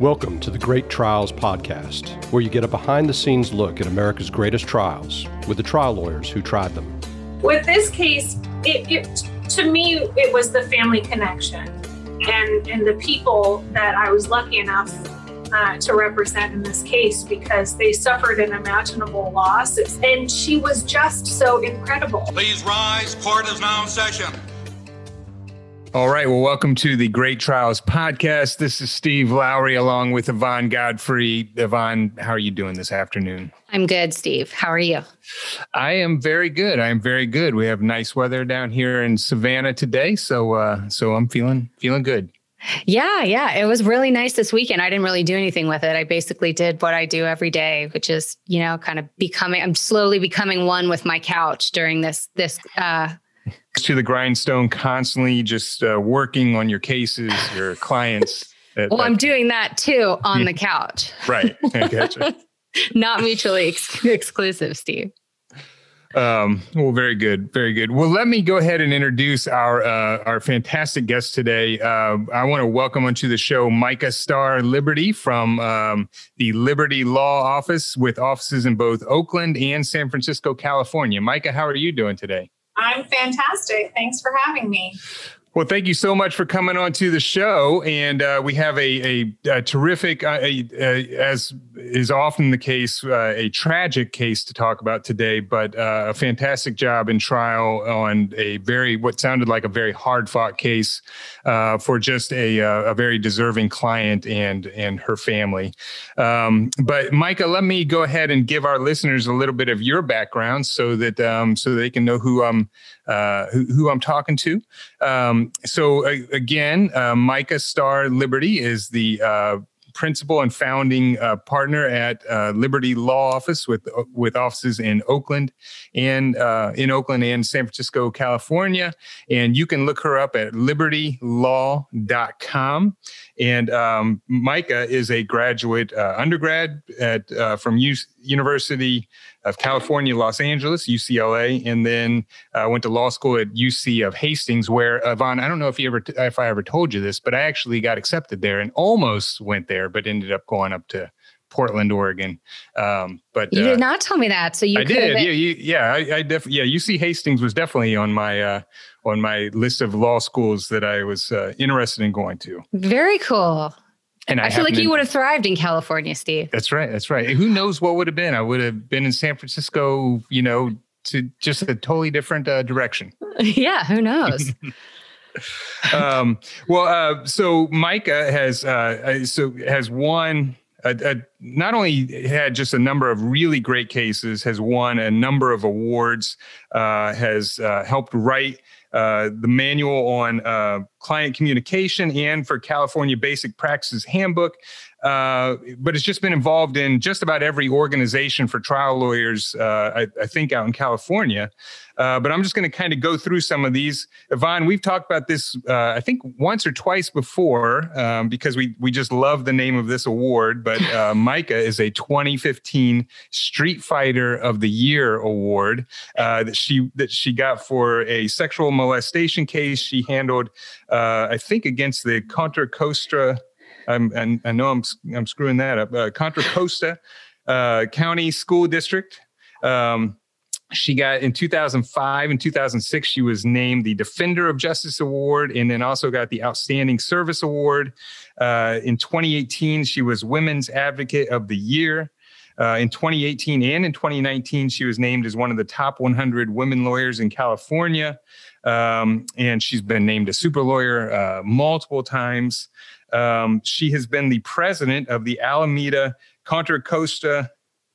Welcome to the Great Trials Podcast, where you get a behind the scenes look at America's greatest trials with the trial lawyers who tried them. With this case, it, it to me, it was the family connection and, and the people that I was lucky enough uh, to represent in this case because they suffered an imaginable loss. And she was just so incredible. Please rise. Court is now in session. All right. Well, welcome to the Great Trials podcast. This is Steve Lowry along with Yvonne Godfrey. Yvonne, how are you doing this afternoon? I'm good, Steve. How are you? I am very good. I am very good. We have nice weather down here in Savannah today, so uh, so I'm feeling feeling good. Yeah, yeah. It was really nice this weekend. I didn't really do anything with it. I basically did what I do every day, which is, you know, kind of becoming I'm slowly becoming one with my couch during this this uh to the grindstone constantly just uh, working on your cases, your clients. That, well, that, I'm doing that too on the couch. Right. Gotcha. Not mutually ex- exclusive, Steve. Um, well, very good, very good. Well, let me go ahead and introduce our uh, our fantastic guest today. Uh, I want to welcome onto the show Micha Star Liberty from um, the Liberty Law Office, with offices in both Oakland and San Francisco, California. Micha, how are you doing today? I'm fantastic. Thanks for having me. Well, thank you so much for coming on to the show. And uh, we have a, a, a terrific, uh, a, as is often the case, uh, a tragic case to talk about today, but uh, a fantastic job in trial on a very, what sounded like a very hard fought case uh, for just a, uh, a very deserving client and, and her family. Um, but Micha, let me go ahead and give our listeners a little bit of your background so that, um, so they can know who I'm, who, who, I'm talking to. Um, so uh, again, uh, Micha Star Liberty is the uh, principal and founding uh, partner at uh, Liberty Law Office with with offices in Oakland and uh, in Oakland and San Francisco, California. And you can look her up at libertylaw.com. And um, Micha is a graduate undergrad at from U- University of California, Los Angeles, UCLA, and then uh, went to law school at UC of Hastings, where Yvonne, I don't know if you ever, t- if I ever told you this, but I actually got accepted there and almost went there, but ended up going up to Portland, Oregon. Um, but you uh, did not tell me that. So you I did. Been- yeah, you, yeah. I, I definitely. Yeah, UC Hastings was definitely on my uh, on my list of law schools that I was uh, interested in going to. Very cool. And I, I feel like you would have thrived in California, Steve. That's right. That's right. Who knows what would have been? I would have been in San Francisco, you know, to just a totally different uh, direction. yeah, who knows? um, well, uh, so Micha has uh, so has won. A, a, not only had just a number of really great cases, has won a number of awards, uh, has uh, helped write uh, the manual on uh, client communication and for California Basic Practices Handbook. Uh, but it's just been involved in just about every organization for trial lawyers, uh, I, I, think, out in California. Uh, but I'm just going to kind of go through some of these. Yvonne, we've talked about this, uh, I think, once or twice before um, because we we just love the name of this award. But uh, Micha is a 2015 Street Fighter of the Year award that she that she got for a sexual molestation case she handled, I think, against the Contra Costa I'm, and I know I'm I'm screwing that up. Uh, Contra Costa uh, County School District. Um, she got in 2005 and 2006 she was named the defender of justice award and then also got the outstanding service award uh, in 2018 she was women's advocate of the year uh, in 2018 and in 2019 she was named as one of the top 100 women lawyers in california um, and she's been named a super lawyer uh, multiple times um, she has been the president of the Alameda Contra Costa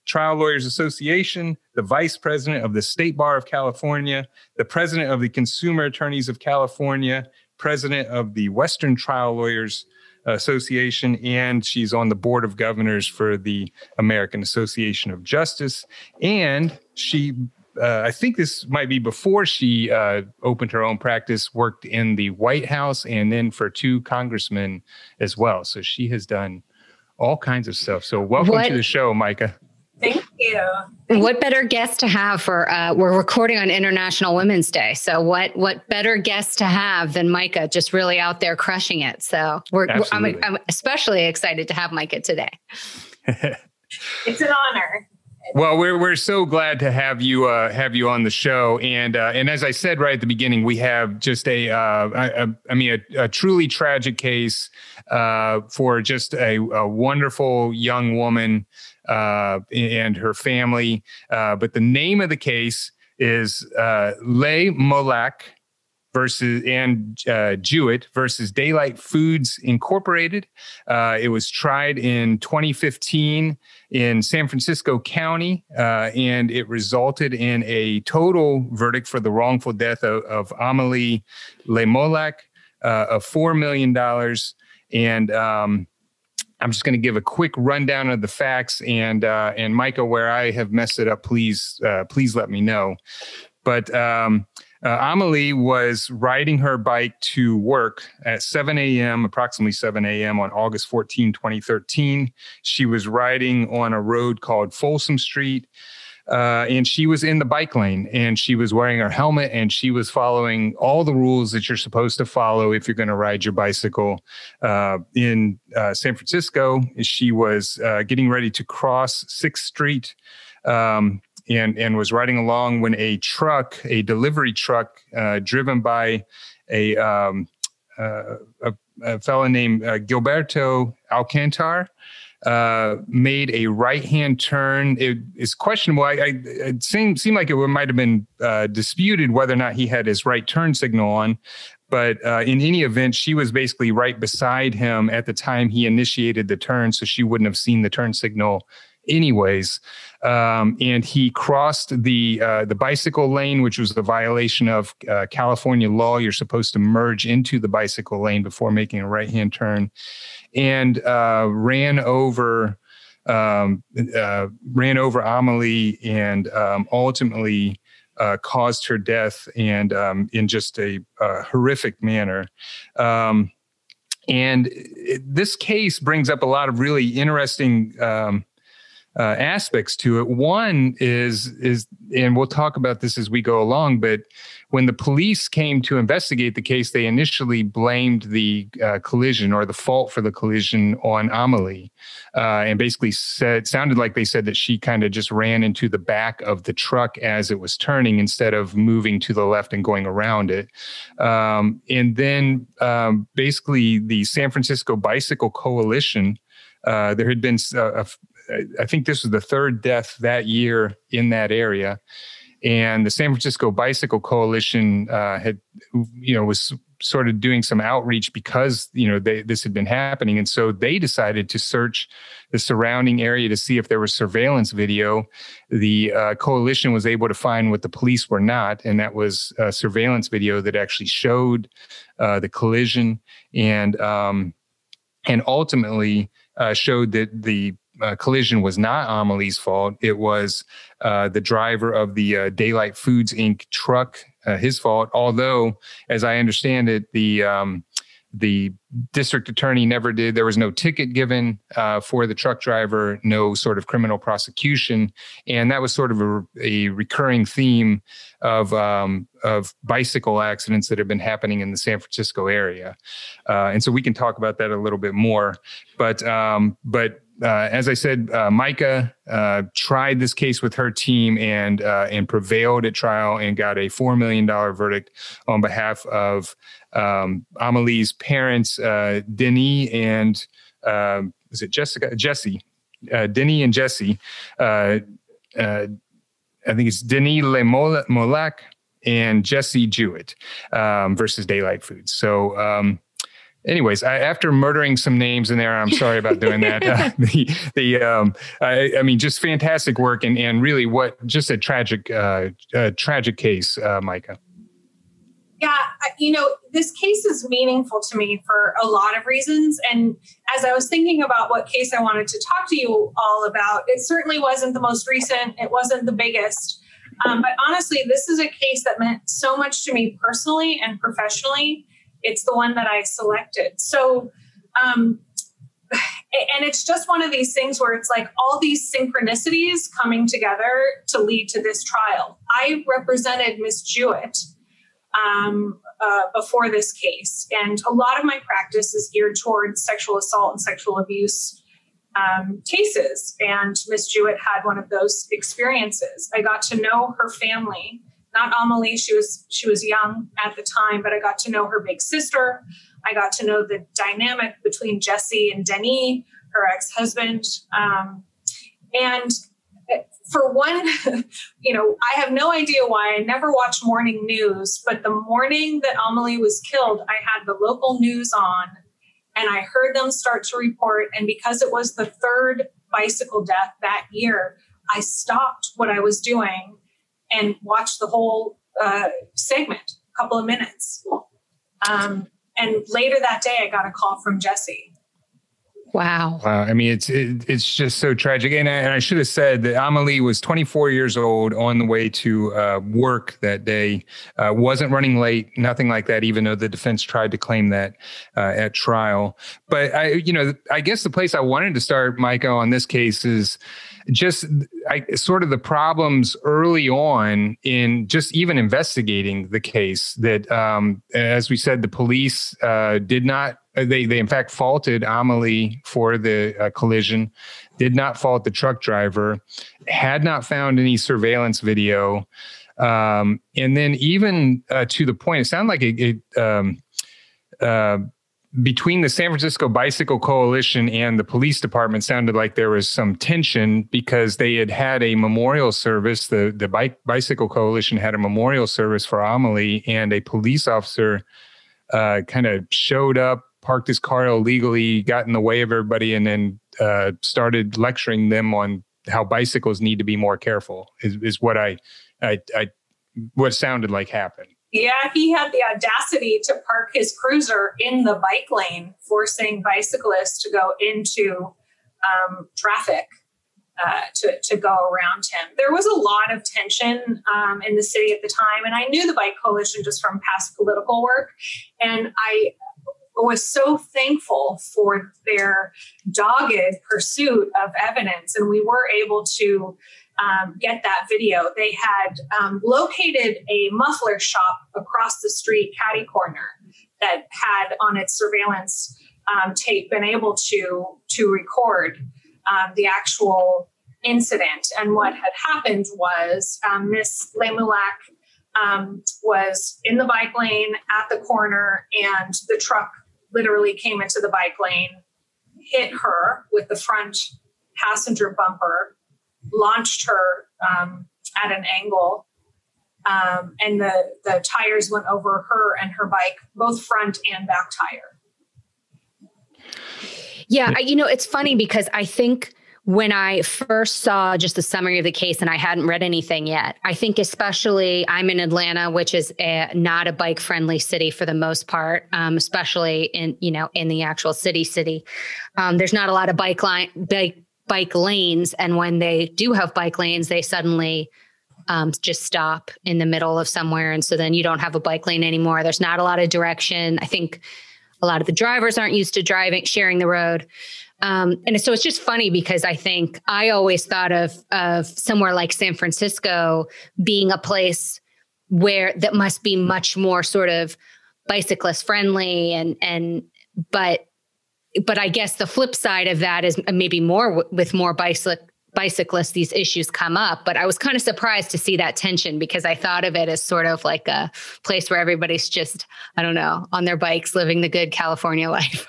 Trial Lawyers Association, the vice president of the State Bar of California, the president of the Consumer Attorneys of California, president of the Western Trial Lawyers Association, and she's on the board of governors for the American Association of Justice. And she uh, I think this might be before she uh, opened her own practice, worked in the White House and then for two congressmen as well. So she has done all kinds of stuff. So welcome what? to the show, Micha. Thank you. What better guest to have for? Uh, we're recording on International Women's Day, so what what better guest to have than Micha? Just really out there crushing it. So we're, we're I'm, I'm especially excited to have Micha today. it's an honor. Well, we're we're so glad to have you uh, have you on the show, and uh, and as I said right at the beginning, we have just a, uh, mean a, a, truly tragic case uh, for just a, a, wonderful young woman uh, and her family. Uh, but the name of the case is Le Moullac versus and uh, Jewitt versus Daylight Foods Incorporated. Uh, it was tried in 2015 in San Francisco County, uh, and it resulted in a total verdict for the wrongful death of, of Amelie Le Moullac uh, of $4 million. And um, I'm just going to give a quick rundown of the facts, and uh, and Micha, where I have messed it up, please uh, please let me know. But um, uh, Amelie was riding her bike to work at 7 a.m., approximately 7 a.m. on August 14, 2013. She was riding on a road called Folsom Street. Uh, and she was in the bike lane and she was wearing her helmet and she was following all the rules that you're supposed to follow if you're going to ride your bicycle uh, in uh, San Francisco. She was uh, getting ready to cross Sixth Street. Um, and and was riding along when a truck, a delivery truck, uh, driven by a, um, uh, a, a fellow named uh, Gilberto Alcantar, uh, made a right hand turn. It is questionable. I, I, it seemed seemed like it might have been uh, disputed whether or not he had his right turn signal on. But uh, in any event, she was basically right beside him at the time he initiated the turn, so she wouldn't have seen the turn signal anyways. Um, and he crossed the uh, the bicycle lane, which was a violation of uh, California law. You're supposed to merge into the bicycle lane before making a right hand turn, and uh, ran over um, uh, ran over Amelie and um, ultimately. Uh, caused her death and um, in just a horrific manner. Um, and this case brings up a lot of really interesting um, uh, aspects to it. One is is, and we'll talk about this as we go along. But when the police came to investigate the case, they initially blamed the uh, collision or the fault for the collision on Amelie, uh, and basically said it sounded like they said that she kind of just ran into the back of the truck as it was turning instead of moving to the left and going around it. Um, and then um, basically the San Francisco Bicycle Coalition. Uh, there had been a, I think this was the third death that year in that area. And the San Francisco Bicycle Coalition uh, had, you know, was sort of doing some outreach because you know they, this had been happening, and so they decided to search the surrounding area to see if there was surveillance video. The uh, coalition was able to find what the police were not, and that was surveillance video that actually showed uh, the collision and um, and ultimately uh, showed that the uh, collision was not Amelie's fault. It was uh, the driver of the uh, Daylight Foods Inc. truck, uh, his fault. Although, as I understand it, the um, the district attorney never did. There was no ticket given uh, for the truck driver, no sort of criminal prosecution, and that was sort of a, a recurring theme of um, of bicycle accidents that have been happening in the San Francisco area. Uh, and so we can talk about that a little bit more. But um, but uh, as I said, uh, Micha uh, tried this case with her team and uh, and prevailed at trial and got a four million dollar verdict on behalf of um, Amelie's parents, uh, Denny and um, is it Jessica Jessie, uh, Denny and Jessie. I think it's Denny Le Moullac and Jessie Jewitt um, versus Daylight Foods. So um, anyways, I, after murdering some names in there, I'm sorry about doing that. Uh, the the um, I, I, mean, just fantastic work and and really what just a tragic uh, tragic case, uh, Micha. Yeah, you know, this case is meaningful to me for a lot of reasons. And as I was thinking about what case I wanted to talk to you all about, it certainly wasn't the most recent. It wasn't the biggest. Um, but honestly, this is a case that meant so much to me personally and professionally it's the one that I selected. So, um, and it's just one of these things where it's like all these synchronicities coming together to lead to this trial. I represented Miss Jewitt um, uh, before this case, and a lot of my practice is geared towards sexual assault and sexual abuse um, cases. And Miss Jewitt had one of those experiences. I got to know her family. Not Amelie; she was she was young at the time, but I got to know her big sister. I got to know the dynamic between Jessie and Denis, her ex husband. Um, and for one, you know, I have no idea why I never watch morning news, but the morning that Amelie was killed, I had the local news on and I heard them start to report. And because it was the third bicycle death that year, I stopped what I was doing and watch the whole uh, segment, a couple of minutes. Um, and later that day, I got a call from Jessie. Wow. Wow. I mean, it's it, it's just so tragic. And I, and I, should have said that Amelie was 24 years old on the way to uh, work that day. Uh, wasn't running late, nothing like that. Even though the defense tried to claim that uh, at trial. But I, you know, I guess the place I wanted to start, Micha, on this case is just I, sort of the problems early on in just even investigating the case that um, as we said the police uh, did not they they in fact faulted Amelie for the uh, collision did not fault the truck driver had not found any surveillance video. Um, and then even uh, to the point it sounded like it, it um, uh, between the San Francisco Bicycle Coalition and the police department sounded like there was some tension because they had had a memorial service. The the bike bicycle coalition had a memorial service for Amelie, and a police officer uh, kind of showed up, parked his car illegally, got in the way of everybody, and then uh, started lecturing them on how bicycles need to be more careful. Is, is what I, I, I what sounded like happened. Yeah, he had the audacity to park his cruiser in the bike lane, forcing bicyclists to go into um, traffic uh, to, to go around him. There was a lot of tension um, in the city at the time, and I knew the Bike Coalition just from past political work. And I was so thankful for their dogged pursuit of evidence, and we were able to um, get that video. They had um, located a muffler shop across the street, Caddy Corner, that had on its surveillance um, tape been able to to record um, the actual incident. And what had happened was um, Miss Le Moullac um, was in the bike lane at the corner, and the truck literally came into the bike lane, hit her with the front passenger bumper launched her um, at an angle, um, and the the tires went over her and her bike, both front and back tire. Yeah, you know, it's funny because I think when I first saw just the summary of the case and I hadn't read anything yet, I think especially I'm in Atlanta, which is a, not a bike friendly city for the most part, um, especially in you know in the actual city city. Um, there's not a lot of bike line bike bike lanes. And when they do have bike lanes, they suddenly um, just stop in the middle of somewhere. And so then you don't have a bike lane anymore. There's not a lot of direction. I think a lot of the drivers aren't used to driving, sharing the road. Um, and so it's just funny because I think I always thought of of somewhere like San Francisco being a place where that must be much more sort of bicyclist friendly and and but but I guess the flip side of that is maybe more with more bicycle bicyclists these issues come up but i was kind of surprised to see that tension because i thought of it as sort of like a place where everybody's just i don't know on their bikes living the good california life.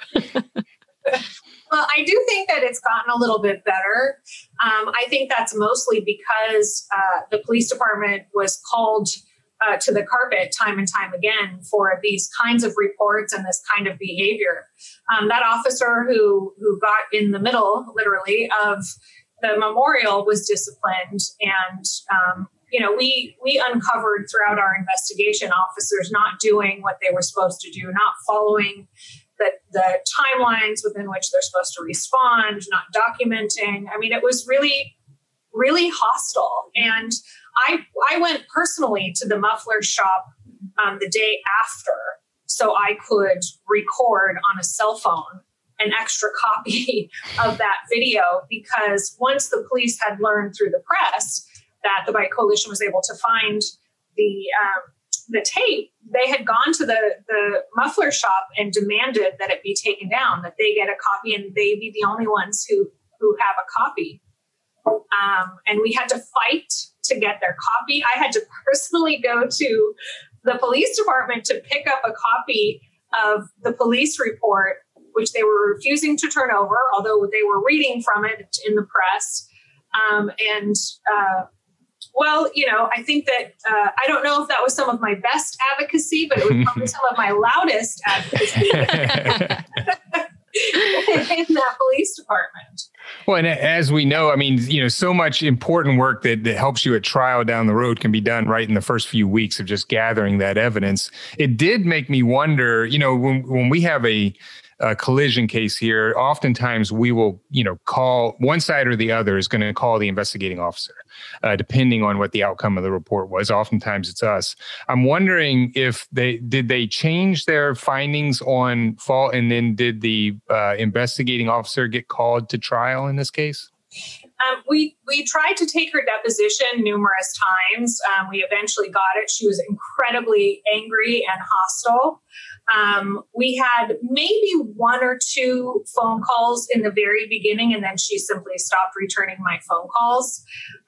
Well i do think that it's gotten a little bit better. Um, i think that's mostly because uh, the police department was called uh, to the carpet time and time again for these kinds of reports and this kind of behavior. Um, that officer who who got in the middle, literally, of the memorial was disciplined, and um, you know we we uncovered throughout our investigation officers not doing what they were supposed to do, not following the, the timelines within which they're supposed to respond, not documenting. I mean, it was really really hostile and I I went personally to the muffler shop um, the day after so I could record on a cell phone an extra copy of that video because once the police had learned through the press that the Bike Coalition was able to find the um, the tape, they had gone to the the muffler shop and demanded that it be taken down, that they get a copy, and they be the only ones who who have a copy. Um, and we had to fight to get their copy. I had to personally go to the police department to pick up a copy of the police report, which they were refusing to turn over, although they were reading from it in the press. Um, and uh, well, you know, I think that uh, I don't know if that was some of my best advocacy, but it was probably some of my loudest advocacy in that police department. Well, and as we know, I mean, you know, so much important work that, that helps you at trial down the road can be done right in the first few weeks of just gathering that evidence. It did make me wonder, you know, when when we have a a collision case here, oftentimes we will, you know, call one side or the other is going to call the investigating officer, uh, depending on what the outcome of the report was. Oftentimes it's us. I'm wondering if they did they change their findings on fault, and then did the uh, investigating officer get called to trial in this case? Um, we we tried to take her deposition numerous times. Um, we eventually got it. She was incredibly angry and hostile. Um, we had maybe one or two phone calls in the very beginning, and then she simply stopped returning my phone calls.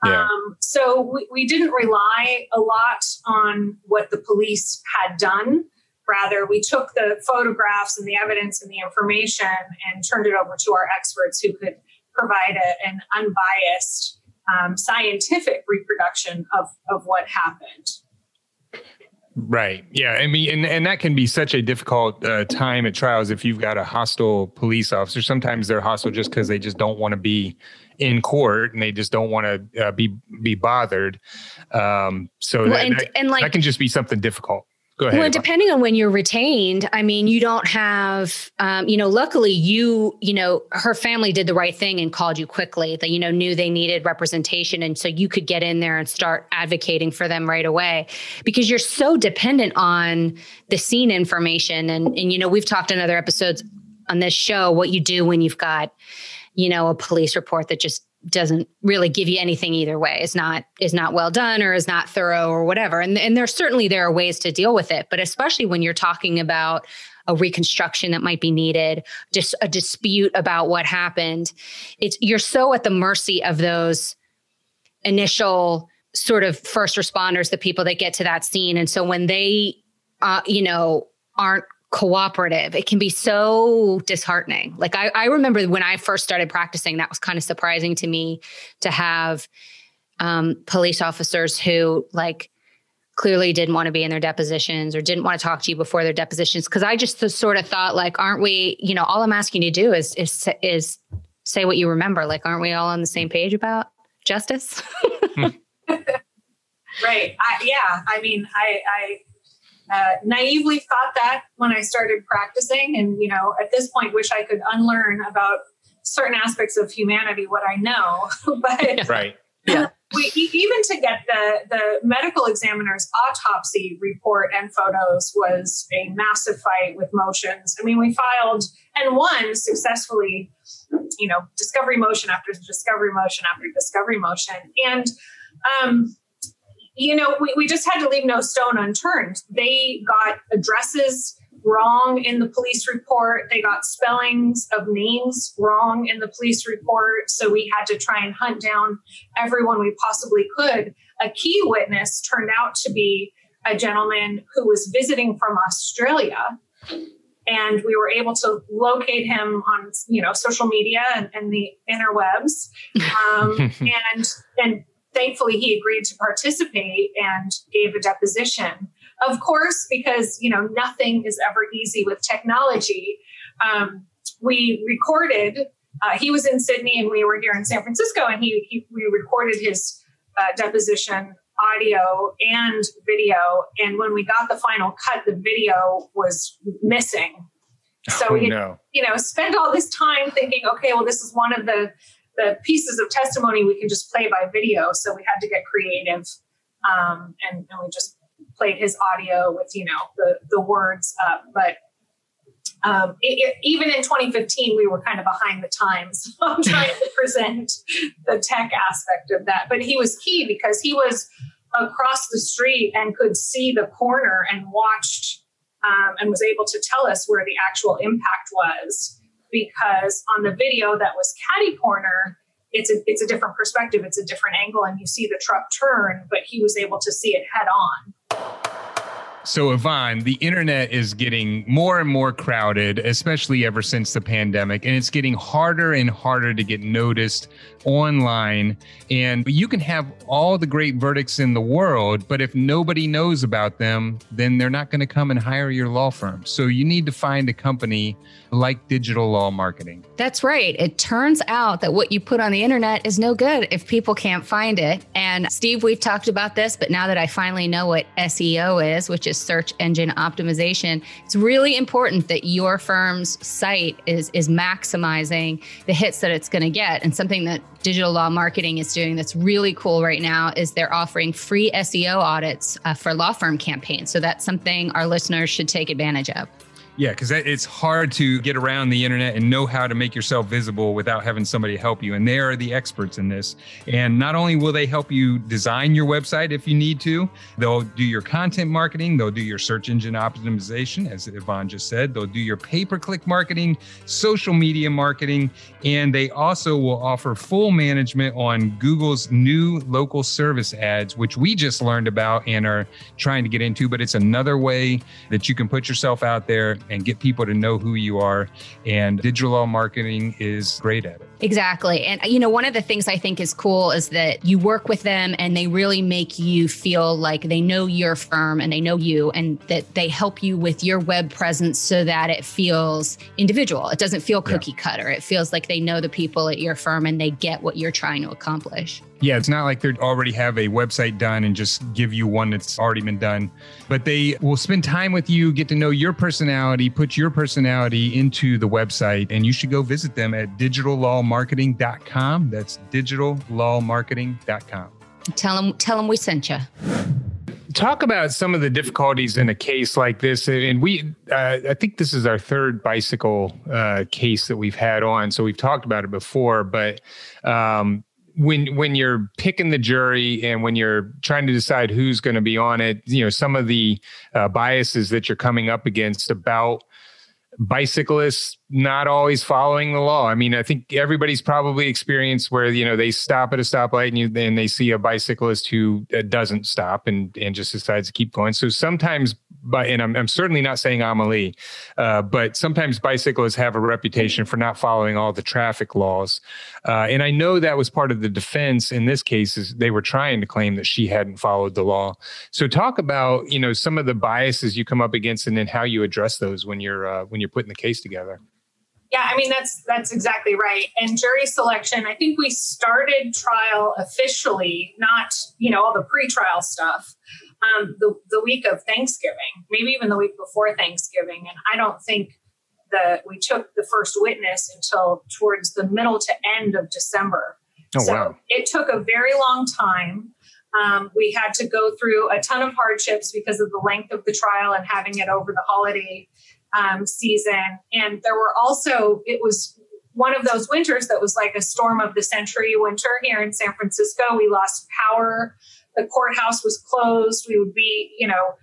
Yeah. Um, so we, we didn't rely a lot on what the police had done. Rather, we took the photographs and the evidence and the information and turned it over to our experts who could provide a, an unbiased um, scientific reproduction of, of what happened. Right. Yeah. I mean, and, and that can be such a difficult uh, time at trials if you've got a hostile police officer. Sometimes they're hostile just because they just don't want to be in court and they just don't want to uh, be be bothered. Um, so well, that, and, that, and like, that can just be something difficult. Go ahead. Well, depending on when you're retained, I mean, you don't have, um, you know, luckily you, you know, her family did the right thing and called you quickly. That you know knew they needed representation, and so you could get in there and start advocating for them right away, because you're so dependent on the scene information. And and you know, we've talked in other episodes on this show what you do when you've got, you know, a police report that just doesn't really give you anything either way. Is not is not well done or is not thorough or whatever. And and there's certainly there are ways to deal with it but especially when you're talking about a reconstruction that might be needed just a dispute about what happened it's you're so at the mercy of those initial sort of first responders the people that get to that scene. And so when they uh, you know aren't cooperative. It can be so disheartening. Like I, I remember when I first started practicing, that was kind of surprising to me to have um, police officers who like clearly didn't want to be in their depositions or didn't want to talk to you before their depositions. Cause I just sort of thought like, aren't we, you know, all I'm asking you to do is, is, is say what you remember. Like, aren't we all on the same page about justice? right. I, yeah. I mean, I, I, uh, naively thought that when I started practicing, and you know, at this point, wish I could unlearn about certain aspects of humanity what I know. but right, yeah. We, even to get the the medical examiner's autopsy report and photos was a massive fight with motions. I mean, we filed and won successfully. You know, discovery motion after discovery motion after discovery motion, and um, you know, we, we just had to leave no stone unturned. They got addresses wrong in the police report. They got spellings of names wrong in the police report. So we had to try and hunt down everyone we possibly could. A key witness turned out to be a gentleman who was visiting from Australia. And we were able to locate him on, you know, social media and, and the interwebs, um, and and thankfully he agreed to participate and gave a deposition. Of course because you know nothing is ever easy with technology. Um, we recorded uh, he was in sydney and we were here in san francisco and he, he we recorded his uh, deposition audio and video. And when we got the final cut the video was missing. So oh, we no. you know spent all this time thinking okay well this is one of the the pieces of testimony we can just play by video. So we had to get creative, um, and, and we just played his audio with you know the the words up. But um, it, it, even in 2015, we were kind of behind the times on trying to present the tech aspect of that. But he was key because he was across the street and could see the corner and watched um, and was able to tell us where the actual impact was. Because on the video that was caddy corner, it's a it's a different perspective, it's a different angle, and you see the truck turn, but he was able to see it head on. So, Yvonne, the internet is getting more and more crowded, especially ever since the pandemic, and it's getting harder and harder to get noticed online. And you can have all the great verdicts in the world, but if nobody knows about them, then they're not going to come and hire your law firm. So, you need to find a company like digital law marketing. That's right. It turns out that what you put on the internet is no good if people can't find it. And Steve, we've talked about this, but now that I finally know what SEO is, which is search engine optimization, it's really important that your firm's site is is maximizing the hits that it's going to get. And something that digital law marketing is doing that's really cool right now is they're offering free SEO audits uh, for law firm campaigns. So that's something our listeners should take advantage of. Yeah, because it's hard to get around the internet and know how to make yourself visible without having somebody help you. And they are the experts in this. And not only will they help you design your website if you need to, they'll do your content marketing, they'll do your search engine optimization, as Yvonne just said, they'll do your pay per click marketing, social media marketing, and they also will offer full management on Google's new local service ads, which we just learned about and are trying to get into. But it's another way that you can put yourself out there and get people to know who you are. And digital marketing is great at it. Exactly. And, you know, one of the things I think is cool is that you work with them and they really make you feel like they know your firm and they know you and that they help you with your web presence so that it feels individual. It doesn't feel cookie yeah. cutter. It feels like they know the people at your firm and they get what you're trying to accomplish. Yeah, it's not like they already have a website done and just give you one that's already been done, but they will spend time with you, get to know your personality, put your personality into the website, and you should go visit them at digitallawmarketing.com. That's digitallawmarketing.com. Tell them, tell them we sent you talk about some of the difficulties in a case like this and we uh, i think this is our third bicycle uh, case that we've had on so we've talked about it before but um, when when you're picking the jury and when you're trying to decide who's going to be on it, you know some of the uh, biases that you're coming up against about bicyclists not always following the law. I mean, I think everybody's probably experienced where you know they stop at a stoplight and you they see a bicyclist who uh, doesn't stop and and just decides to keep going. So sometimes, by and I'm, I'm certainly not saying Amelie, uh, but sometimes bicyclists have a reputation for not following all the traffic laws. Uh, and I know that was part of the defense in this case is they were trying to claim that she hadn't followed the law. So talk about you know some of the biases you come up against and then how you address those when you're uh, when you're putting the case together. Yeah, I mean that's that's exactly right. And jury selection, I think we started trial officially, not you know all the pre-trial stuff, um, the the week of Thanksgiving, maybe even the week before Thanksgiving. And I don't think that we took the first witness until towards the middle to end of December. Oh so wow! It took a very long time. Um, we had to go through a ton of hardships because of the length of the trial and having it over the holiday um, season. And there were also, it was one of those winters that was like a storm of the century winter here in San Francisco. We lost power. The courthouse was closed. We would be, you know,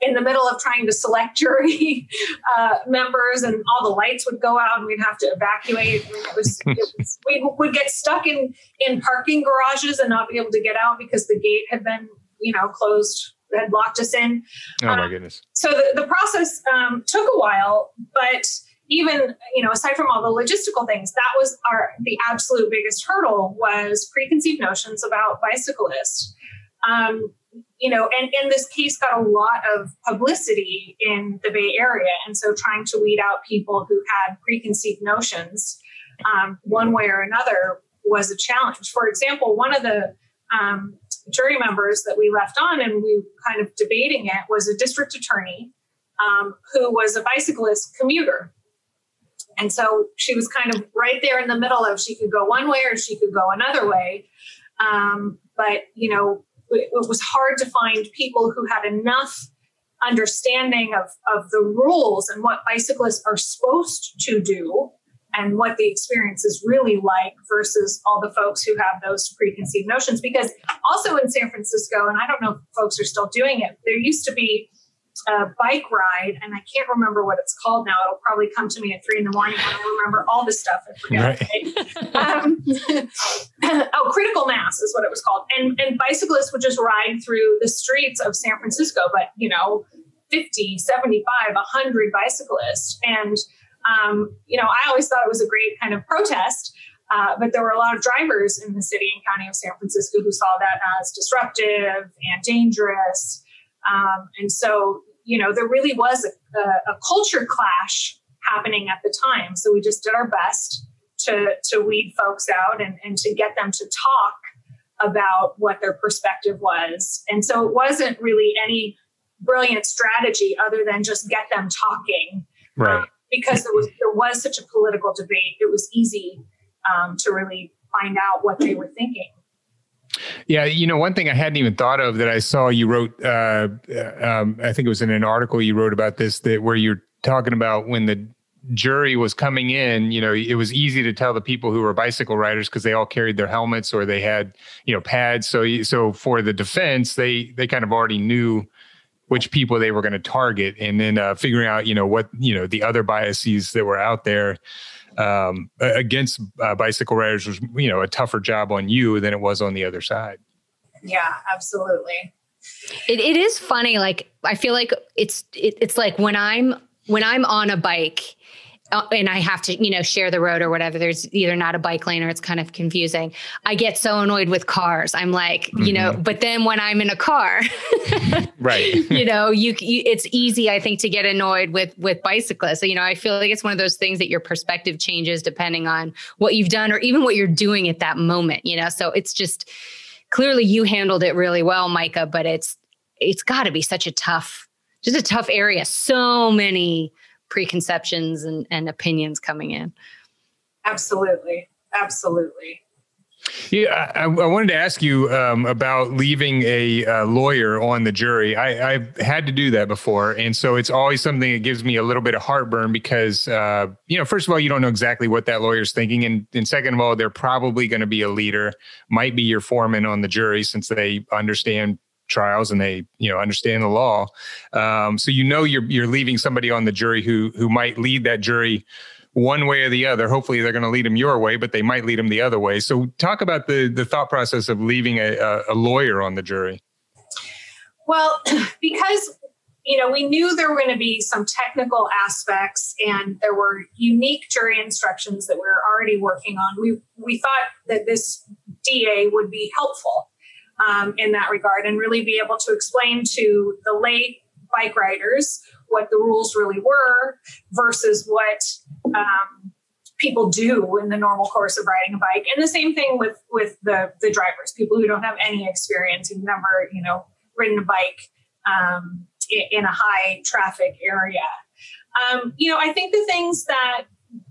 in the middle of trying to select jury uh, members, and all the lights would go out, and we'd have to evacuate. I mean, it, was, it was, we would get stuck in in parking garages and not be able to get out because the gate had been, you know, closed had locked us in. Oh my um, goodness! So the, the process um, took a while, but even you know aside from all the logistical things that was our the absolute biggest hurdle was preconceived notions about bicyclists um, you know and, and this case got a lot of publicity in the bay area and so trying to weed out people who had preconceived notions um, one way or another was a challenge for example one of the um, jury members that we left on and we kind of debating it was a district attorney um, who was a bicyclist commuter. And so she was kind of right there in the middle of she could go one way or she could go another way. Um, but, you know, it, was hard to find people who had enough understanding of, of the rules and what bicyclists are supposed to do and what the experience is really like versus all the folks who have those preconceived notions. Because also in San Francisco, and I don't know if folks are still doing it, there used to be a bike ride, and I can't remember what it's called now. It'll probably come to me at three in the morning when I remember all this stuff. I forget. Right. Um, oh, critical mass is what it was called. And, and bicyclists would just ride through the streets of San Francisco, but, you know, 50, 75, 100 bicyclists. And um, you know, I always thought it was a great kind of protest. Uh, but there were a lot of drivers in the city and county of San Francisco who saw that as disruptive and dangerous. Um, and so, you know, there really was a, a, a, culture clash happening at the time. So we just did our best to, to weed folks out and, and to get them to talk about what their perspective was. And so it wasn't really any brilliant strategy other than just get them talking. Right. Um, because there was there was such a political debate, it was easy um, to really find out what they were thinking. Yeah, you know, one thing I hadn't even thought of that I saw you wrote. Uh, um, I think it was in an article you wrote about this that where you're talking about when the jury was coming in, you know, it was easy to tell the people who were bicycle riders because they all carried their helmets or they had, you know, pads. So, so for the defense, they they kind of already knew which people they were going to target and then uh, figuring out you know what you know the other biases that were out there um, against uh, bicycle riders was you know a tougher job on you than it was on the other side yeah absolutely it, it is funny like i feel like it's it, it's like when i'm when i'm on a bike uh, and I have to, you know, share the road or whatever. There's either not a bike lane or it's kind of confusing. I get so annoyed with cars. I'm like, mm-hmm. you know, mm-hmm. but then when I'm in a car, right, you know, you, you, it's easy, I think, to get annoyed with with bicyclists. So, you know, I feel like it's one of those things that your perspective changes depending on what you've done or even what you're doing at that moment. You know, so it's just clearly you handled it really well, Micha. But it's it's got to be such a tough, just a tough area. So many preconceptions and, and opinions coming in. Absolutely. Absolutely. Yeah, I, I, wanted to ask you um, about leaving a uh, lawyer on the jury. I, have had to do that before, and so it's always something that gives me a little bit of heartburn because, uh, you know, first of all, you don't know exactly what that lawyer's thinking, and, and second of all, they're probably going to be a leader, might be your foreman on the jury since they understand trials and they you know understand the law. Um, so you know you're you're leaving somebody on the jury who who might lead that jury one way or the other. Hopefully they're going to lead them your way but they might lead them the other way. So talk about the the thought process of leaving a, a lawyer on the jury. Well because you know we knew there were going to be some technical aspects and there were unique jury instructions that we were already working on we we thought that this da would be helpful um, in that regard and really be able to explain to the lay bike riders what the rules really were versus what um, people do in the normal course of riding a bike. And the same thing with with the the drivers, people who don't have any experience, who've never you know ridden a bike um, in, a high traffic area. Um, you know, I think the things that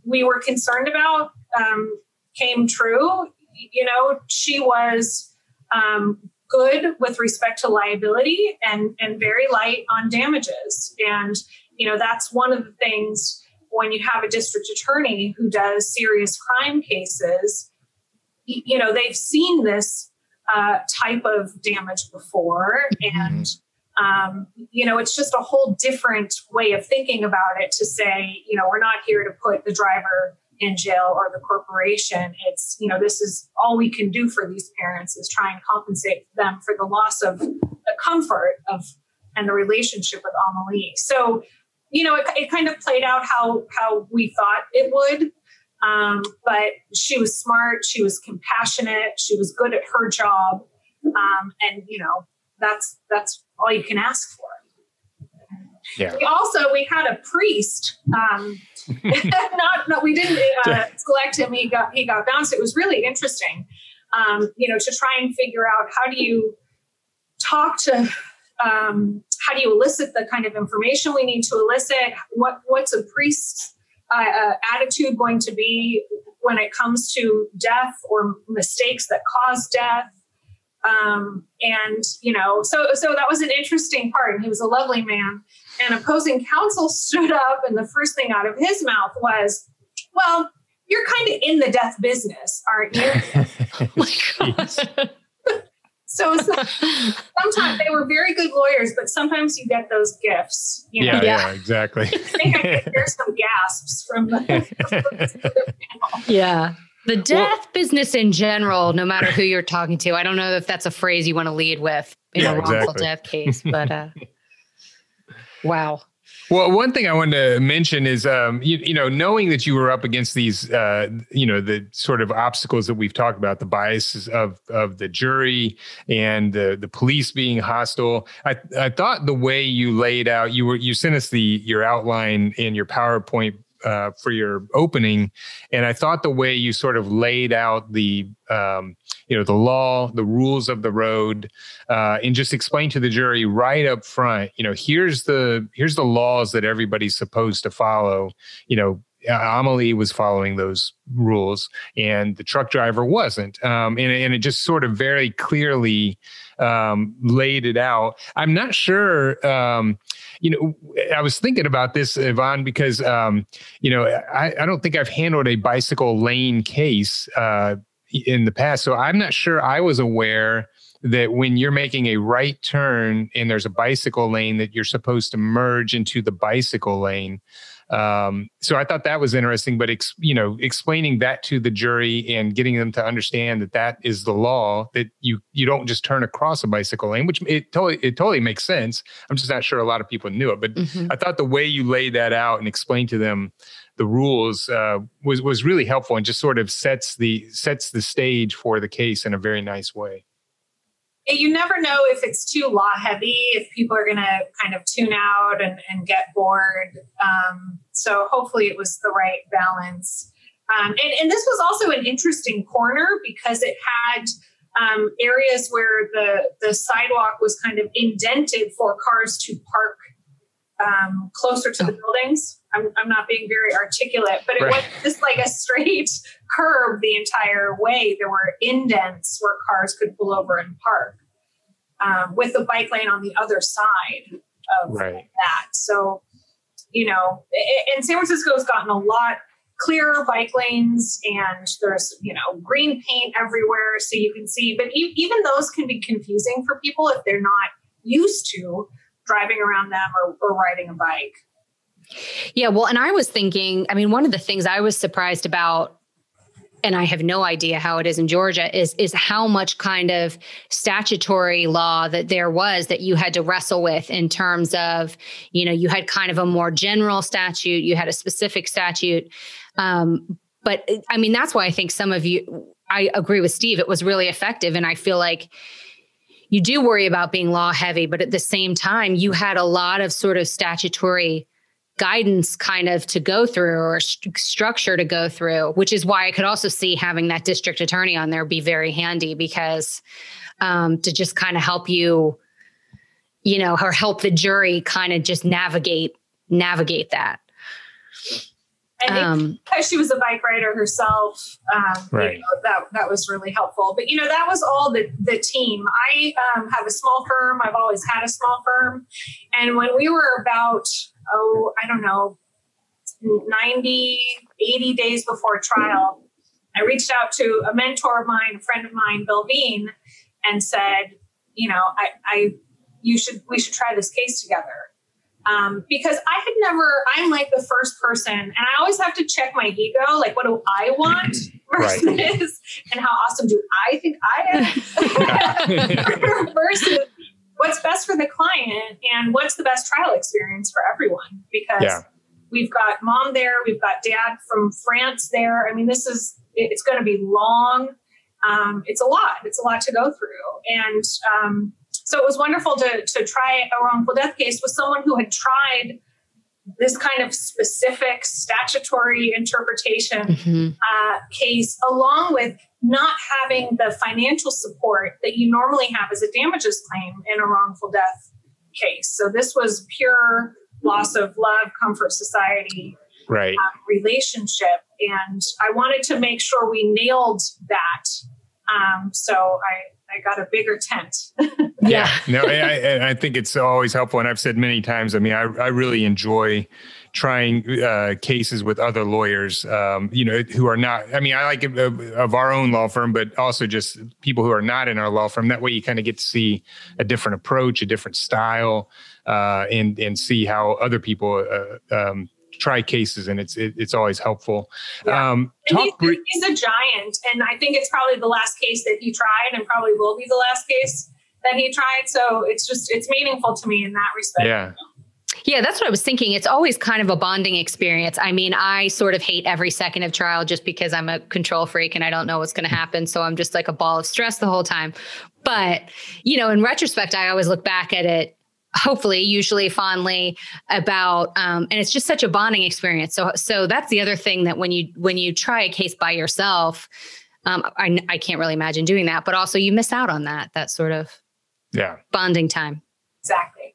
we were concerned about um, came true. You know, she was um, good with respect to liability and, and very light on damages. And, you know, that's one of the things when you have a district attorney who does serious crime cases, you know, they've seen this uh, type of damage before. Mm-hmm. And, um, you know, it's just a whole different way of thinking about it to say, you know, we're not here to put the driver in jail or the corporation. It's, you know, this is all we can do for these parents is try and compensate them for the loss of the comfort of and the relationship with Amelie. So, you know, it, it kind of played out how how we thought it would. Um, but she was smart, she was compassionate, she was good at her job, um, and you know that's that's all you can ask for. Yeah. We also we had a priest. Um, not, no, we didn't uh, select him. He got he got bounced. It was really interesting, um, you know, to try and figure out how do you talk to, um, how do you elicit the kind of information we need to elicit? What what's a priest's uh, uh, attitude going to be when it comes to death or mistakes that cause death? Um, and you know, so so that was an interesting part. And he was a lovely man. And opposing counsel stood up, and the first thing out of his mouth was, "Well, you're kind of in the death business, aren't you?" so, so sometimes they were very good lawyers, but sometimes you get those gifts. You know? yeah, yeah, yeah, exactly. I think I could hear some gasps from the. yeah. The death well, business in general, no matter who you're talking to, I don't know if that's a phrase you want to lead with in yeah, a wrongful exactly. death case, but uh, wow. Well, one thing I wanted to mention is, um, you, you, know, knowing that you were up against these, uh, you know, the sort of obstacles that we've talked about, the biases of of the jury and the the police being hostile. I I thought the way you laid out, you were you sent us the your outline in your PowerPoint uh, for your opening, and I thought the way you sort of laid out the um, you know the law, the rules of the road, uh, and just explain to the jury right up front. You know, here's the here's the laws that everybody's supposed to follow. You know, Amelie was following those rules, and the truck driver wasn't. Um, and, and, it just sort of very clearly um, laid it out. I'm not sure. Um, you know, I was thinking about this, Yvonne, because um, you know, I, I, don't think I've handled a bicycle lane case uh, in the past, so I'm not sure I was aware that when you're making a right turn and there's a bicycle lane that you're supposed to merge into the bicycle lane. Um, so I thought that was interesting, but ex, you know, explaining that to the jury and getting them to understand that that is the law that you you don't just turn across a bicycle lane, which it totally it totally makes sense. I'm just not sure a lot of people knew it, but mm-hmm. I thought the way you laid that out and explained to them the rules uh, was was really helpful and just sort of sets the sets the stage for the case in a very nice way you never know if it's too law heavy, if people are going to kind of tune out and, and get bored. Um, so hopefully it was the right balance. Um, and, and, this was also an interesting corner because it had um, areas where the, the sidewalk was kind of indented for cars to park um, closer to the buildings. I'm, I'm, not being very articulate, but it right. wasn't just like a straight curb the entire way. There were indents where cars could pull over and park, um, with the bike lane on the other side of right. that. So, you know, and San Francisco has gotten a lot clearer bike lanes and there's you know green paint everywhere so you can see but even those can be confusing for people if they're not used to driving around them or, or riding a bike yeah well and i was thinking i mean one of the things i was surprised about and I have no idea how it is in Georgia, is is how much kind of statutory law that there was that you had to wrestle with in terms of, you know, you had kind of a more general statute, you had a specific statute. Um, but I mean, that's why I think some of you, I agree with Steve, it was really effective. And I feel like you do worry about being law heavy, but at the same time, you had a lot of sort of statutory guidance kind of to go through or st- structure to go through, which is why I could also see having that district attorney on there be very handy because um, to just kind of help you, you know, or help the jury kind of just navigate navigate that. Um, because she was a bike rider herself, um, right. You know, that that was really helpful. But you know, that was all the the team. I um, have a small firm. I've always had a small firm, and when we were about oh, I don't know, 90, 80 days before trial, I reached out to a mentor of mine, a friend of mine, Bill Bean, and said, you know, I, I you should we should try this case together. Um, because I had never, I'm like the first person, and I always have to check my ego, like what do I want versus, right. and how awesome do I think I am versus what's best for the client and what's the best trial experience for everyone because yeah. we've got mom there we've got dad from france there i mean this is it's going to be long um, it's a lot it's a lot to go through and um, so it was wonderful to, to try a wrongful death case with someone who had tried this kind of specific statutory interpretation mm-hmm. uh, case, along with not having the financial support that you normally have as a damages claim in a wrongful death case. So this was pure loss of love, comfort, society, right um, relationship, and I wanted to make sure we nailed that. Um, so I, I got a bigger tent. yeah. No, I, I think it's always helpful. And I've said many times, I mean, I, I really enjoy trying uh, cases with other lawyers, um, you know, who are not, I mean, I like it of, of, our own law firm, but also just people who are not in our law firm. That way you kind of get to see a different approach, a different style, uh, and, and see how other people uh, um, try cases and it's it, it's always helpful yeah. um talk he's, he's, a giant and i think it's probably the last case that he tried and probably will be the last case that he tried so it's just it's meaningful to me in that respect yeah yeah, that's what I was thinking. It's always kind of a bonding experience. I mean, I sort of hate every second of trial just because I'm a control freak and I don't know what's going to happen. So I'm just like a ball of stress the whole time. But, you know, in retrospect, I always look back at it hopefully usually fondly about um, and it's just such a bonding experience. So so that's the other thing that when you when you try a case by yourself um, I, I can't really imagine doing that but also you miss out on that that sort of yeah. bonding time. Exactly.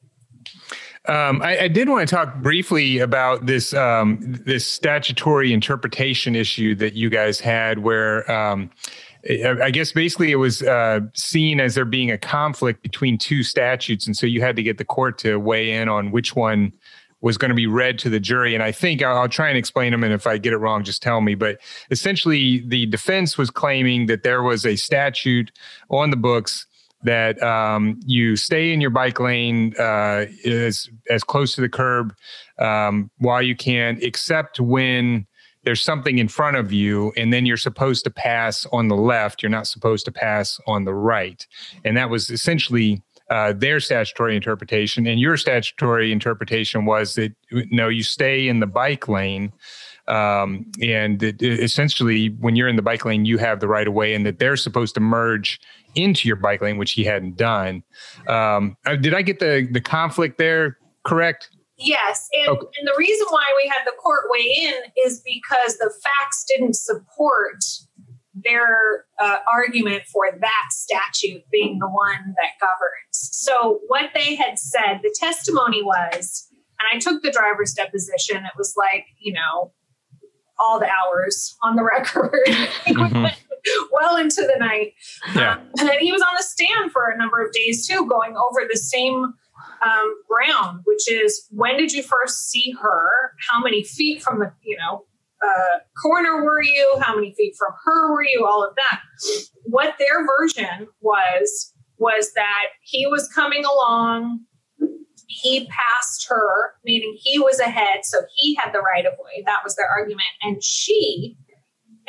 Um, I, I, did want to talk briefly about this um, this statutory interpretation issue that you guys had, where um, I guess basically it was uh, seen as there being a conflict between two statutes, and so you had to get the court to weigh in on which one was going to be read to the jury. And I think I'll, I'll, try and explain them, and if I get it wrong, just tell me. But essentially, the defense was claiming that there was a statute on the books that um, you stay in your bike lane uh, as as close to the curb um, while you can, except when there's something in front of you and then you're supposed to pass on the left you're not supposed to pass on the right. And that was essentially uh, their statutory interpretation and your statutory interpretation was that no you stay in the bike lane um, and it, it, essentially when you're in the bike lane you have the right of way and that they're supposed to merge into your bike lane which he hadn't done. Um, uh, did i get the the conflict there correct Yes. And, okay. and the reason why we had the court weigh in is because the facts didn't support their uh, argument for that statute being the one that governs. So, what they had said, the testimony was, and I took the driver's deposition, it was like, you know, all the hours on the record, mm-hmm. well into the night. Yeah. Um, and then he was on the stand for a number of days too, going over the same um, ground, which is when did you first see her? How many feet from the, you know, uh, corner were you? How many feet from her were you? All of that. What their version was, was that he was coming along. He passed her, meaning he was ahead. So he had the right of way. That was their argument. And she,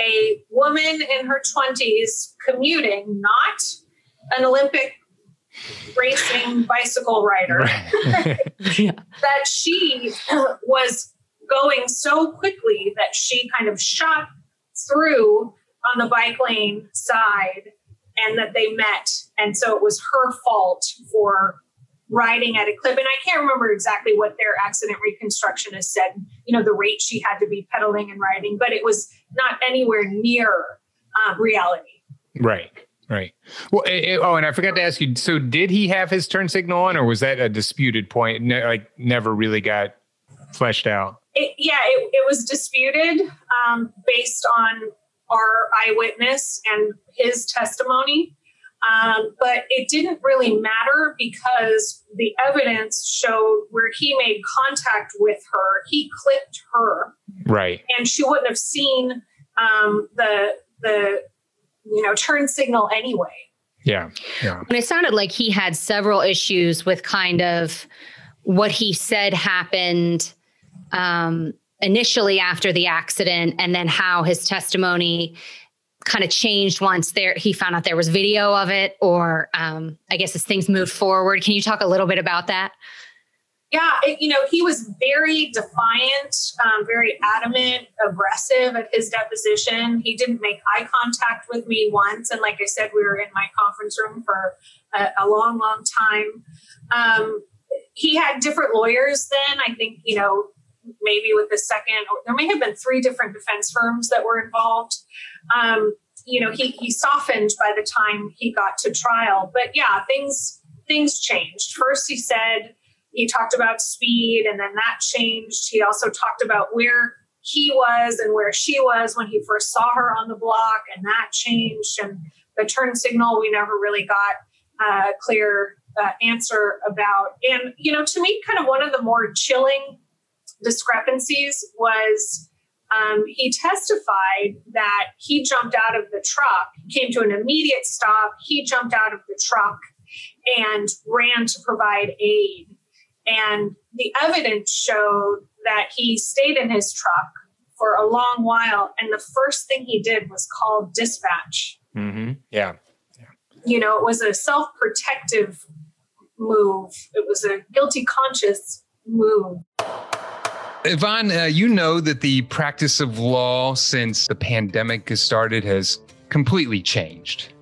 a woman in her 20s, commuting, not an Olympic racing bicycle rider. Yeah. that she was going so quickly that she kind of shot through on the bike lane side and that they met. And so it was her fault for riding at a clip. And i can't remember exactly what their accident reconstructionist said you know the rate she had to be pedaling and riding but it was not anywhere near uh, reality. Right Right. Well, it, eh, eh, oh, and I forgot to ask you. So, did he have his turn signal on, or was that a disputed point? Ne- like, never really got fleshed out. It, yeah, it, it, was disputed um, based on our eyewitness and his testimony, um, but it didn't really matter because the evidence showed where he made contact with her, he clipped her, right, and she wouldn't have seen um, the the you know, turn signal anyway. Yeah. Yeah. And it sounded like he had several issues with kind of what he said happened um, initially after the accident and then how his testimony kind of changed once there he found out there was video of it or um, i guess as things moved forward can you talk a little bit about that yeah, it, you know, he was very defiant, um, very adamant, aggressive at his deposition. He didn't make eye contact with me once. And like I said, we were in my conference room for a, a long, long time. Um, he had different lawyers then. I think, you know, maybe with the second, there may have been three different defense firms that were involved. Um, you know, he, he softened by the time he got to trial. But yeah, things things changed. First, he said, he talked about speed and then that changed. He also talked about where he was and where she was when he first saw her on the block and that changed. And the turn signal we never really got a clear uh, answer about. And, you know, to me, kind of one of the more chilling discrepancies was um, he testified that he jumped out of the truck, came to an immediate stop. He jumped out of the truck and ran to provide aid. And the evidence showed that he stayed in his truck for a long while. And the first thing he did was call dispatch. Mm-hmm. Yeah. yeah. You know, it was a self protective move, it was a guilty conscious move. Yvonne, uh, you know that the practice of law since the pandemic has started has completely changed.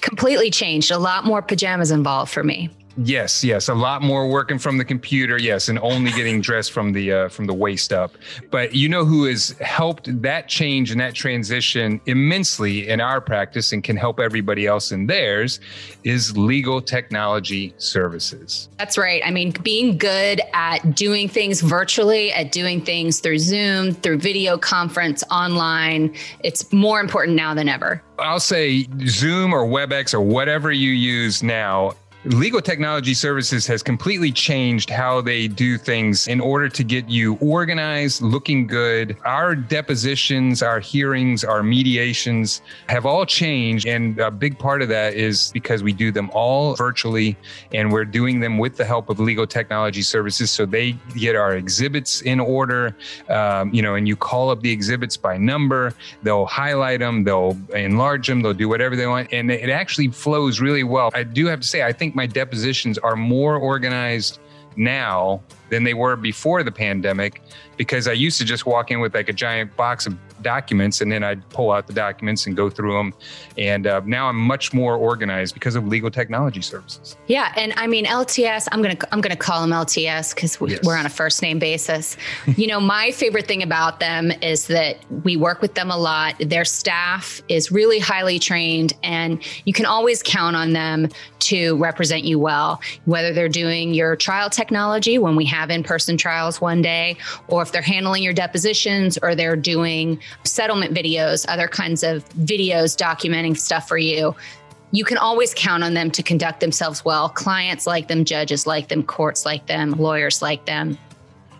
Completely changed. A lot more pajamas involved for me. Yes, yes, a lot more working from the computer. Yes, and only getting dressed from the uh, from the waist up. But you know who has helped that change and that transition immensely in our practice and can help everybody else in theirs is Legal Technology Services. That's right. I mean, being good at doing things virtually, at doing things through Zoom, through video conference, online, it's more important now than ever. I'll say Zoom or WebEx or whatever you use now Legal Technology Services has completely changed how they do things in order to get you organized, looking good. Our depositions, our hearings, our mediations have all changed. And a big part of that is because we do them all virtually and we're doing them with the help of Legal Technology Services. So they get our exhibits in order, um, you know, and you call up the exhibits by number, they'll highlight them, they'll enlarge them, they'll do whatever they want. And it actually flows really well. I do have to say, I think think my depositions are more organized now than they were before the pandemic because I used to just walk in with like a giant box of documents and then I'd pull out the documents and go through them. And uh, now I'm much more organized because of legal technology services. Yeah, and I mean LTS. I'm gonna I'm gonna call them LTS because we, yes. we're on a first name basis. you know, my favorite thing about them is that we work with them a lot. Their staff is really highly trained, and you can always count on them to represent you well. Whether they're doing your trial technology when we have in person trials one day, or if they're handling your depositions, or they're doing settlement videos, other kinds of videos documenting stuff for you, you can always count on them to conduct themselves well. Clients like them, judges like them, courts like them, lawyers like them.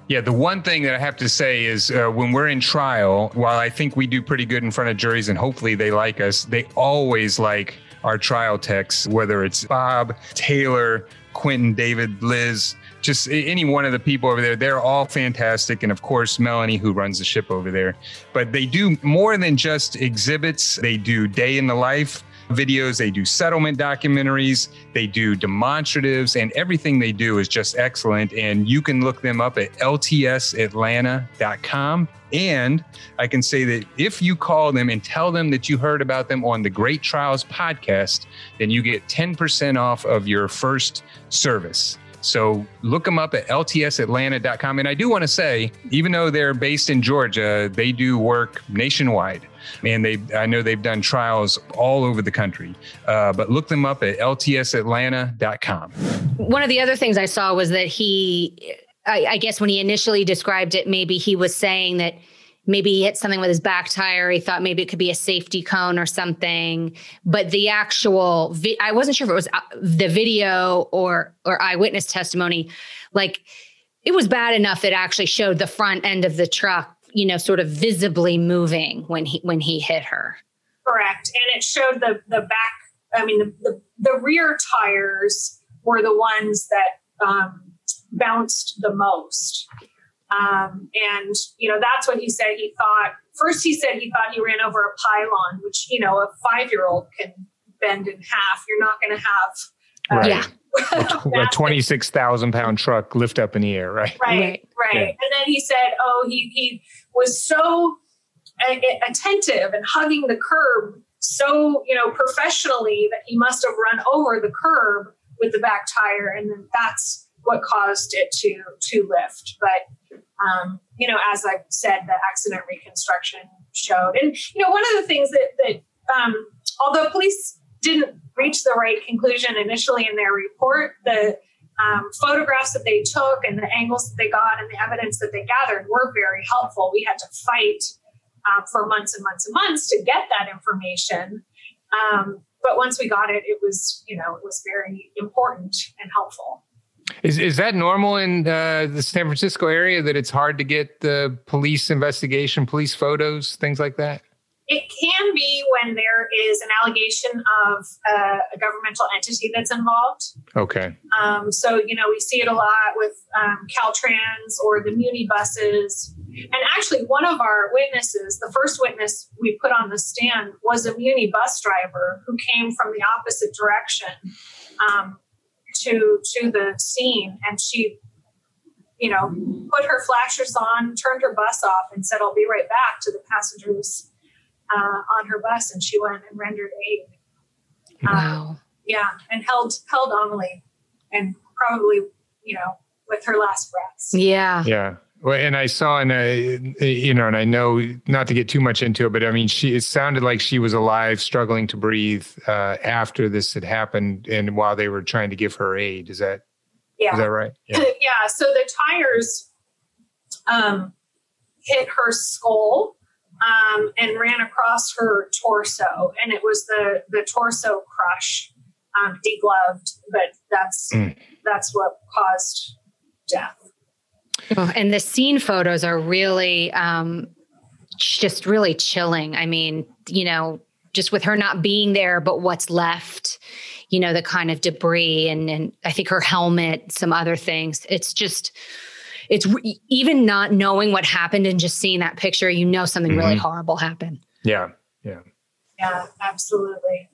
Yeah, the one thing that I have to say is uh, when we're in trial, while I think we do pretty good in front of juries and hopefully they like us, they always like our trial techs, whether it's Bob, Taylor, Quentin, David, Liz, just any one of the people over there. They're all fantastic. And of course, Melanie, who runs the ship over there. But they do more than just exhibits, they do day in the life videos, they do settlement documentaries, they do demonstratives, and everything they do is just excellent. And you can look them up at ltsatlanta.com. And I can say that if you call them and tell them that you heard about them on the Great Trials podcast, then you get 10% off of your first service. So look them up at ltsatlanta.com. And I do want to say, even though they're based in Georgia, they do work nationwide. And they, I know they've done trials all over the country, uh, but look them up at ltsatlanta.com. One of the other things I saw was that he, I, I guess when he initially described it, maybe he was saying that maybe he hit something with his back tire. He thought maybe it could be a safety cone or something. But the actual, vi- I wasn't sure if it was uh, the video or or eyewitness testimony. Like it was bad enough that actually showed the front end of the truck, you know, sort of visibly moving when he when he hit her. Correct, and it showed the the back. I mean, the the, the rear tires were the ones that um, bounced the most. Um, and, you know, that's what he said. He thought, first he said he thought he ran over a pylon, which, you know, a five year old can bend in half. You're not going to have. Uh, right. Yeah. a 26,000 pound truck lift up in the air, right? Right, right. right. Yeah. And then he said, oh, he, he was so attentive and hugging the curb so, you know, professionally that he must have run over the curb with the back tire. And then that's what caused it to, to lift. But um, you know, as I've said, the accident reconstruction showed. And, you know, one of the things that, that um, although police didn't reach the right conclusion initially in their report, the um, photographs that they took and the angles that they got and the evidence that they gathered were very helpful. We had to fight uh, for months and months and months to get that information. Um, but once we got it, it was you know it was very important and helpful. Is is that normal in uh, the San Francisco area that it's hard to get the police investigation, police photos, things like that? It can be when there is an allegation of uh, a governmental entity that's involved. Okay. Um, so, you know, we see it a lot with um, Caltrans or the Muni buses. And actually, one of our witnesses, the first witness we put on the stand, was a Muni bus driver who came from the opposite direction um, to to the scene, and she, you know, put her flashers on, turned her bus off, and said, "I'll be right back" to the passengers uh, on her bus, and she went and rendered aid. Um, wow. Um, yeah, and held held Amelie, and probably you know with her last breaths. Yeah. Yeah. Well, and I saw in a, you know, and I know not to get too much into it, but I mean, she, it sounded like she was alive, struggling to breathe uh, after this had happened and while they were trying to give her aid. Is that, yeah. is that right? Yeah. yeah. So the tires um, hit her skull um, and ran across her torso, and it was the the torso crush, um, degloved, but that's mm. that's what caused death. Oh, and the scene photos are really um, just really chilling. I mean, you know, just with her not being there, but what's left, you know, the kind of debris and and I think her helmet, some other things. It's just it's re- even not knowing what happened and just seeing that picture, you know something mm-hmm. really horrible happened. Yeah. Yeah. Yeah, absolutely.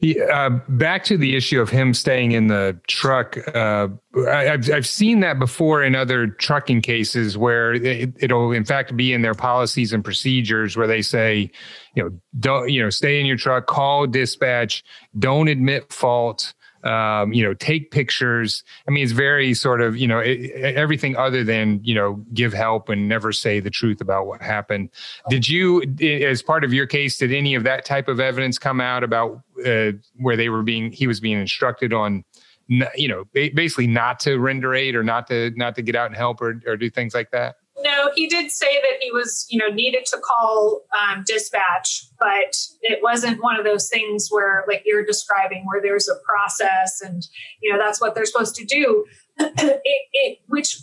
Yeah, uh, back to the issue of him staying in the truck. Uh, I, have I've seen that before in other trucking cases where it, will in fact be in their policies and procedures where they say, you know, don't you know, stay in your truck, call dispatch, don't admit fault um, you know, take pictures. I mean, it's very sort of, you know, it, everything other than, you know, give help and never say the truth about what happened. Did you, as part of your case, did any of that type of evidence come out about uh, where they were being, he was being instructed on, you know, basically not to render aid or not to, not to get out and help or, or do things like that? No, he did say that he was, you know, needed to call um, dispatch, but it wasn't one of those things where, like you're describing, where there's a process and, you know, that's what they're supposed to do. it, it, which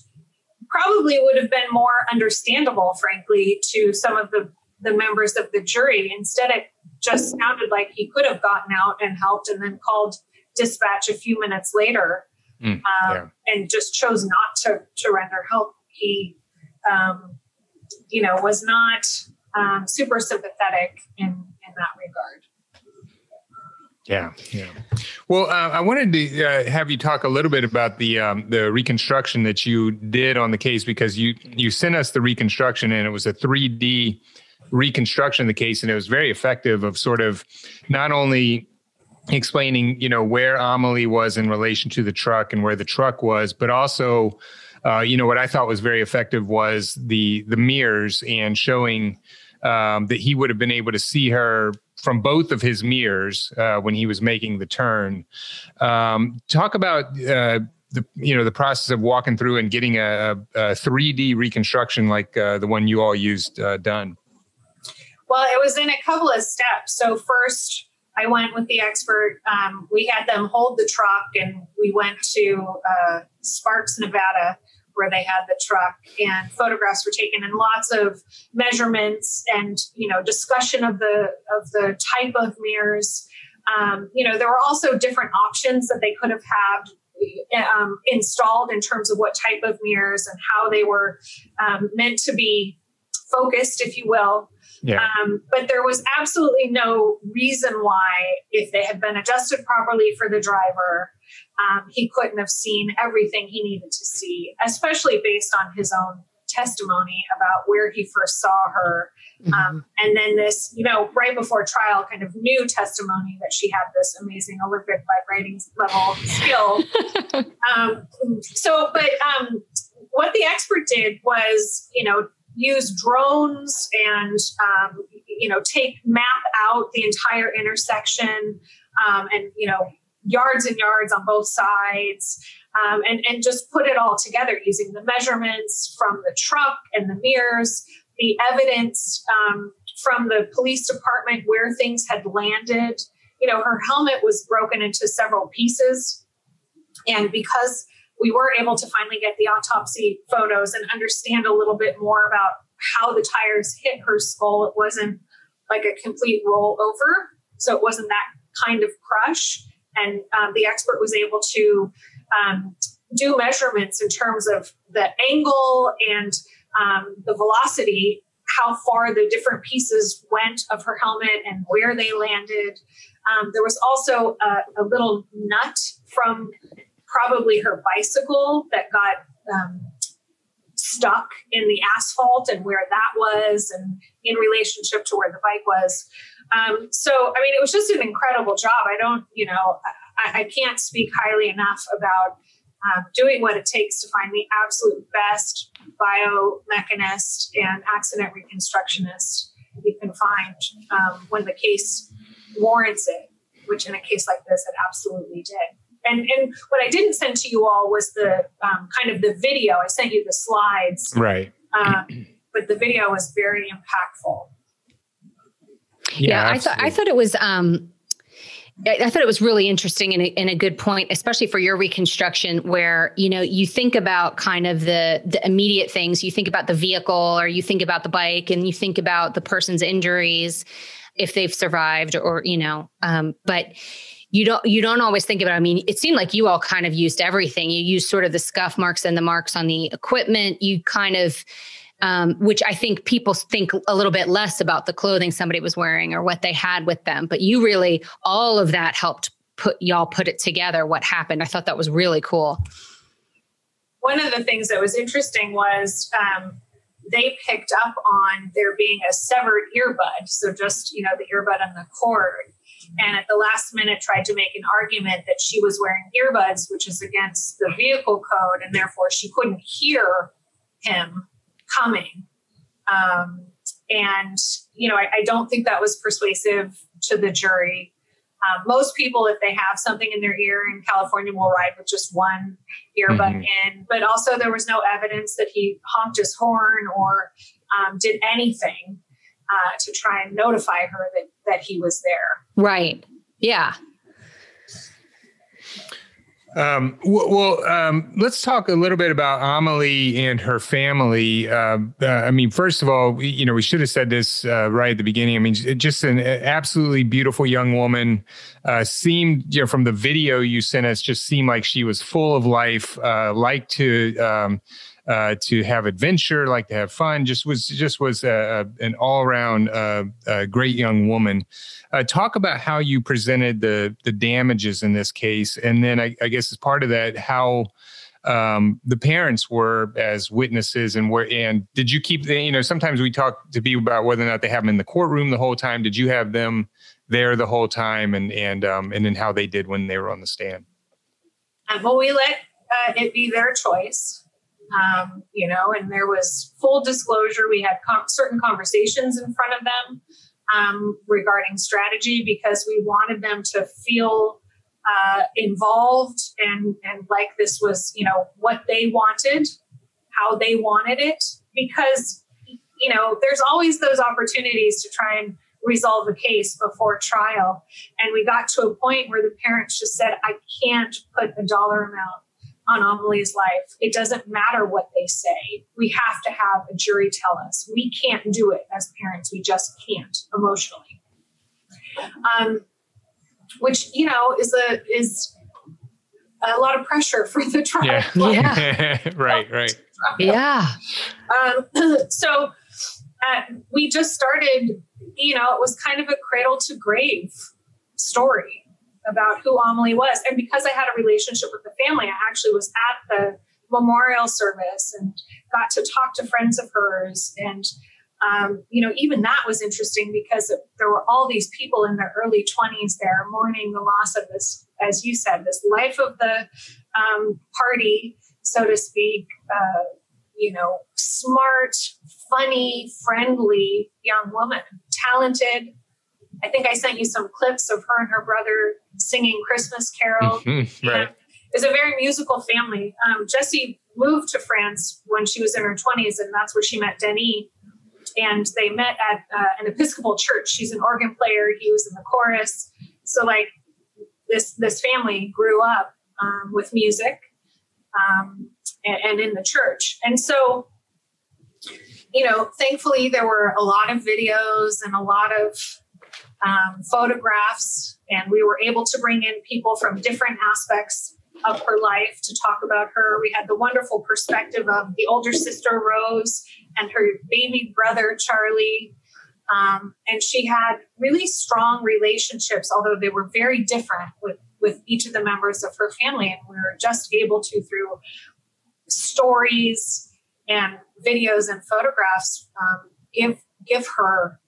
probably would have been more understandable, frankly, to some of the the members of the jury. Instead, it just sounded like he could have gotten out and helped, and then called dispatch a few minutes later, mm, um, yeah. and just chose not to to render help. He um, you know, was not um, super sympathetic in in that regard. Yeah, yeah. Well, uh, I wanted to uh, have you talk a little bit about the um, the reconstruction that you did on the case because you you sent us the reconstruction and it was a 3D reconstruction of the case and it was very effective of sort of not only explaining you know where Amelie was in relation to the truck and where the truck was, but also uh, you know, what I thought was very effective was the the mirrors and showing um, that he would have been able to see her from both of his mirrors uh, when he was making the turn. Um, talk about uh, the you know the process of walking through and getting a, a 3D reconstruction like uh, the one you all used uh, done. Well, it was in a couple of steps. So first. I went with the expert. Um, we had them hold the truck, and we went to uh, Sparks, Nevada, where they had the truck and photographs were taken and lots of measurements and you know discussion of the of the type of mirrors um, you know there were also different options that they could have had um, installed in terms of what type of mirrors and how they were um, meant to be focused if you will yeah. Um, but there was absolutely no reason why, if they had been adjusted properly for the driver, um, he couldn't have seen everything he needed to see, especially based on his own testimony about where he first saw her. Mm-hmm. Um, and then this, you know, right before trial, kind of new testimony that she had this amazing Olympic vibrating level skill. um, so, but um, what the expert did was, you know, use drones and, um, you know, take map out the entire intersection um, and, you know, yards and yards on both sides um, and, and just put it all together using the measurements from the truck and the mirrors, the evidence um, from the police department where things had landed you know, her helmet was broken into several pieces. And because we were able to finally get the autopsy photos and understand a little bit more about how the tires hit her skull, it wasn't like a complete rollover. So it wasn't that kind of crush. And um, the expert was able to um, do measurements in terms of the angle and um, the velocity, how far the different pieces went of her helmet and where they landed. Um, there was also a, a, little nut from probably her bicycle that got um, stuck in the asphalt and where that was and in relationship to where the bike was. Um, so, I mean, it was just an incredible job. I don't, you know, I, I can't speak highly enough about um, doing what it takes to find the absolute best biomechanist and accident reconstructionist you can find um, when the case warrants it, which in a case like this, it absolutely did. And, and what I didn't send to you all was the um, kind of the video. I sent you the slides. Right. Um, but the video was very impactful. Yeah, yeah I thought I thought it was um I thought it was really interesting and a, and a, good point, especially for your reconstruction, where you know you think about kind of the the immediate things. You think about the vehicle, or you think about the bike, and you think about the person's injuries, if they've survived, or you know. Um, but you don't you don't always think about. It. I mean, it seemed like you all kind of used everything. You used sort of the scuff marks and the marks on the equipment. You kind of um, which I think people think a little bit less about the clothing somebody was wearing or what they had with them. But you really, all of that helped put y'all put it together. What happened? I thought that was really cool. One of the things that was interesting was um, they picked up on there being a severed earbud. So just you know the earbud on the cord. And at the last minute, tried to make an argument that she was wearing earbuds, which is against the vehicle code, and therefore she couldn't hear him coming. Um, and, you know, I, I, don't think that was persuasive to the jury. Um, most people, if they have something in their ear in California, will ride with just one earbud mm-hmm. in. But also, there was no evidence that he honked his horn or um, did anything uh, to try and notify her that that he was there. Right. Yeah. Um, well, um, let's talk a little bit about Amelie and her family. Uh, uh, I mean, first of all, you know, we should have said this uh, right at the beginning. I mean, just an absolutely beautiful young woman. Uh, seemed, you know, from the video you sent us, just seemed like she was full of life. Uh, liked to. Um, uh, to have adventure, like to have fun. Just was just was a, a, an all around uh, great young woman. Uh, talk about how you presented the the damages in this case, and then I, I guess as part of that, how um, the parents were as witnesses and where and did you keep the you know sometimes we talk to people about whether or not they have them in the courtroom the whole time. Did you have them there the whole time, and and um, and then how they did when they were on the stand? Well, we let uh, it be their choice um, you know, and there was full disclosure. We had com- certain conversations in front of them um, regarding strategy because we wanted them to feel uh, involved and and like this was, you know, what they wanted, how they wanted it, because you know, there's always those opportunities to try and resolve a case before trial. And we got to a point where the parents just said, I can't put a dollar amount on Amelie's life. It doesn't matter what they say. We have to have a jury tell us. We can't do it as parents. We just can't emotionally. Um, which you know is a is a lot of pressure for the trial. Yeah, yeah. right, right. Yeah. Um, so uh, we just started. You know, it was kind of a cradle to grave story about who Amelie was. And because I had a relationship with the family, I actually was at the memorial service and got to talk to friends of hers. And, um, you know, even that was interesting because there were all these people in their early 20s there mourning the loss of this, as you said, this life of the um, party, so to speak. Uh, you know, smart, funny, friendly young woman, talented, I think I sent you some clips of her and her brother singing Christmas Carol. Mm-hmm, right. It's a very musical family. Um, Jessie moved to France when she was in her 20s, and that's where she met Denis. And they met at uh, an Episcopal church. She's an organ player. He was in the chorus. So like this this family grew up um, with music um, and, and in the church, and so you know, thankfully there were a lot of videos and a lot of um, photographs, and we were able to bring in people from different aspects of her life to talk about her. We had the wonderful perspective of the older sister Rose and her baby brother Charlie. Um, and she had really strong relationships, although they were very different with, with each of the members of her family. And we were just able to, through stories and videos and photographs, um, give give her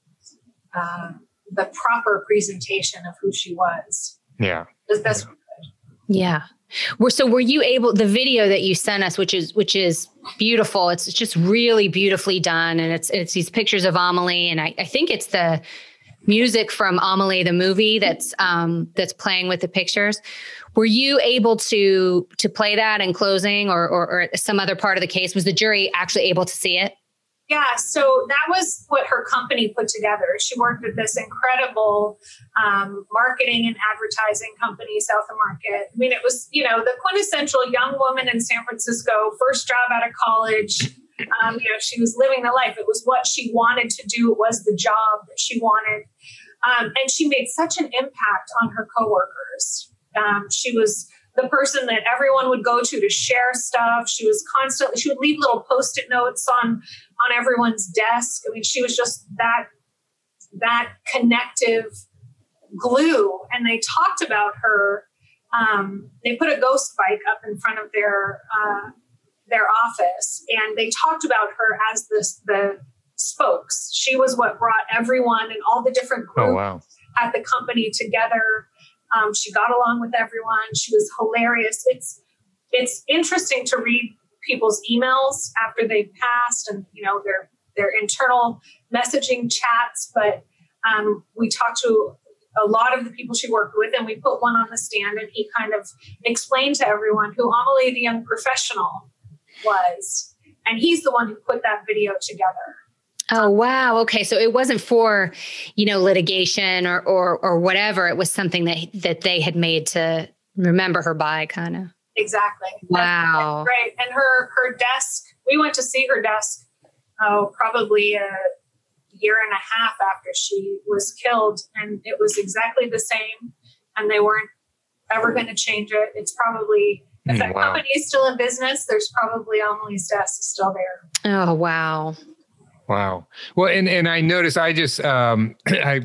uh, the proper presentation of who she was. Yeah, as best yeah. we could. Yeah. Were, so were you able the video that you sent us, which is which is beautiful. It's just really beautifully done, and it's it's these pictures of Amelie, and I, I think it's the music from Amelie the movie that's um, that's playing with the pictures. Were you able to to play that in closing, or, or or some other part of the case? Was the jury actually able to see it? Yeah, so that was what her company put together. She worked with this incredible um, marketing and advertising company, South of Market. I mean, it was, you know, the quintessential young woman in San Francisco, first job out of college. Um, you know, she was living the life. It was what she wanted to do. It was the job that she wanted. Um, and she made such an impact on her coworkers. Um, she was the person that everyone would go to to share stuff. She was constantly, she would leave little post-it notes on on everyone's desk. I mean, she was just that that connective glue. And they talked about her. Um, they put a ghost bike up in front of their uh, their office, and they talked about her as this the spokes. She was what brought everyone and all the different groups oh, wow. at the company together. Um, she got along with everyone. She was hilarious. It's it's interesting to read people's emails after they've passed and you know their their internal messaging chats but um, we talked to a lot of the people she worked with and we put one on the stand and he kind of explained to everyone who amelie the young professional was and he's the one who put that video together Oh wow. Okay. So it wasn't for, you know, litigation or or or whatever. It was something that that they had made to remember her by kind of. Exactly. Wow. Right. And her her desk, we went to see her desk oh, probably a year and a half after she was killed. And it was exactly the same. And they weren't ever going to change it. It's probably if mm, that wow. company is still in business, there's probably Amelie's desk is still there. Oh wow. Wow. Well, and and I noticed I just um I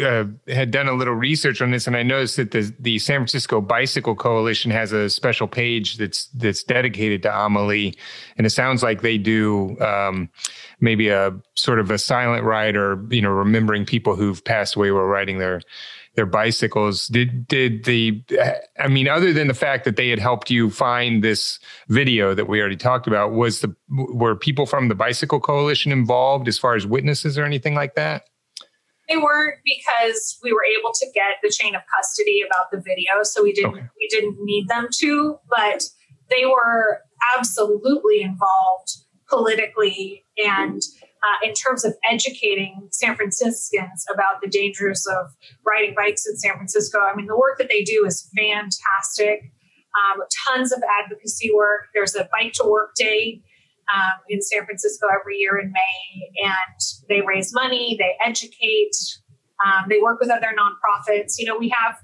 uh, had done a little research on this, and I noticed that the the San Francisco Bicycle Coalition has a special page that's that's dedicated to Amelie, and it sounds like they do um, maybe a sort of a silent ride, or you know, remembering people who've passed away while riding their their bicycles. Did did the I mean, other than the fact that they had helped you find this video that we already talked about, was the were people from the Bicycle Coalition involved as far as witnesses or anything like that? They weren't because we were able to get the chain of custody about the video, so we didn't okay. we didn't need them to, but they were absolutely involved politically and uh, in terms of educating San Franciscans about the dangers of riding bikes in San Francisco. I mean, the work that they do is fantastic. Um, tons of advocacy work. There's a bike to work day um, in San Francisco every year in May, and they raise money, they educate, um, they work with other nonprofits. You know, we have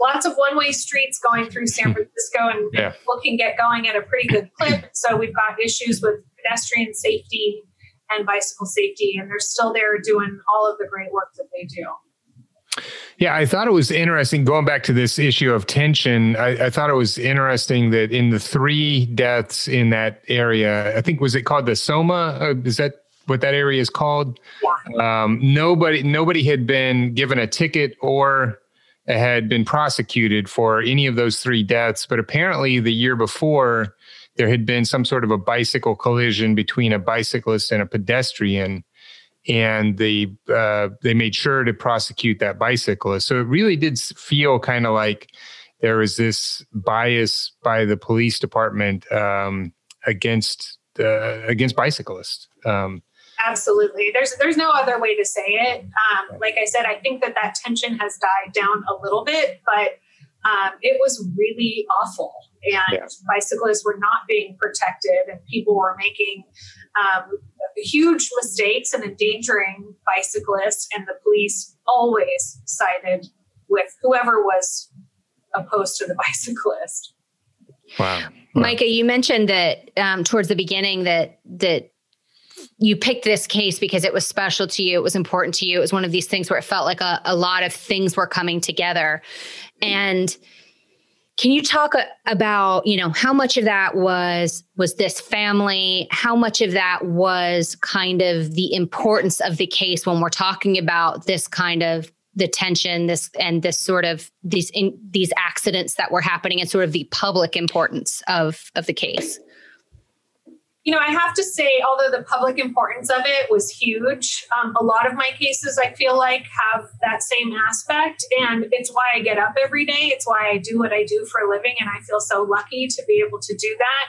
lots of one way streets going through San Francisco, and yeah. people can get going at a pretty good clip. So we've got issues with pedestrian safety and bicycle safety, and they're still there doing all of the great work that they do. Yeah, I thought it was interesting going back to this issue of tension. I, I, thought it was interesting that in the three deaths in that area, I think was it called the Soma? Uh, is that what that area is called? Yeah. Um, nobody, nobody had been given a ticket or had been prosecuted for any of those three deaths. But apparently, the year before, there had been some sort of a bicycle collision between a bicyclist and a pedestrian and they uh, they made sure to prosecute that bicyclist. So it really did feel kind of like there was this bias by the police department um, against uh, against bicyclists. Um, Absolutely. There's there's no other way to say it. Um, like I said, I think that that tension has died down a little bit, but um, it was really awful. And yeah. bicyclists were not being protected, and people were making um, huge mistakes and endangering bicyclists. And the police always sided with whoever was opposed to the bicyclist. Wow. Micha, you mentioned that um, towards the beginning that that you picked this case because it was special to you. It was important to you. It was one of these things where it felt like a, a lot of things were coming together. And can you talk uh, about, you know, how much of that was was this family? How much of that was kind of the importance of the case when we're talking about this kind of the tension this and this sort of these in, these accidents that were happening and sort of the public importance of of the case you know, I have to say, although the public importance of it was huge, um, a lot of my cases I feel like have that same aspect. And it's why I get up every day. It's why I do what I do for a living. And I feel so lucky to be able to do that.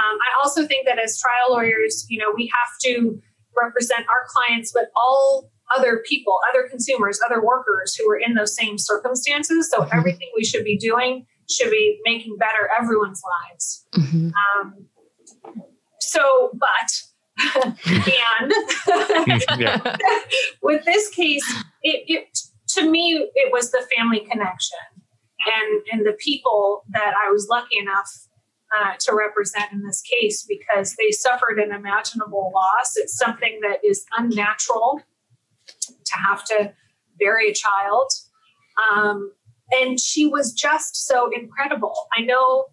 Um, I also think that as trial lawyers, you know, we have to represent our clients, but all other people, other consumers, other workers who are in those same circumstances. So mm-hmm. everything we should be doing should be making better everyone's lives. Mm-hmm. Um, so, but and with this case, it, it to me it was the family connection and and the people that I was lucky enough uh, to represent in this case because they suffered an imaginable loss. It's something that is unnatural to have to bury a child. Um, and she was just so incredible. I know,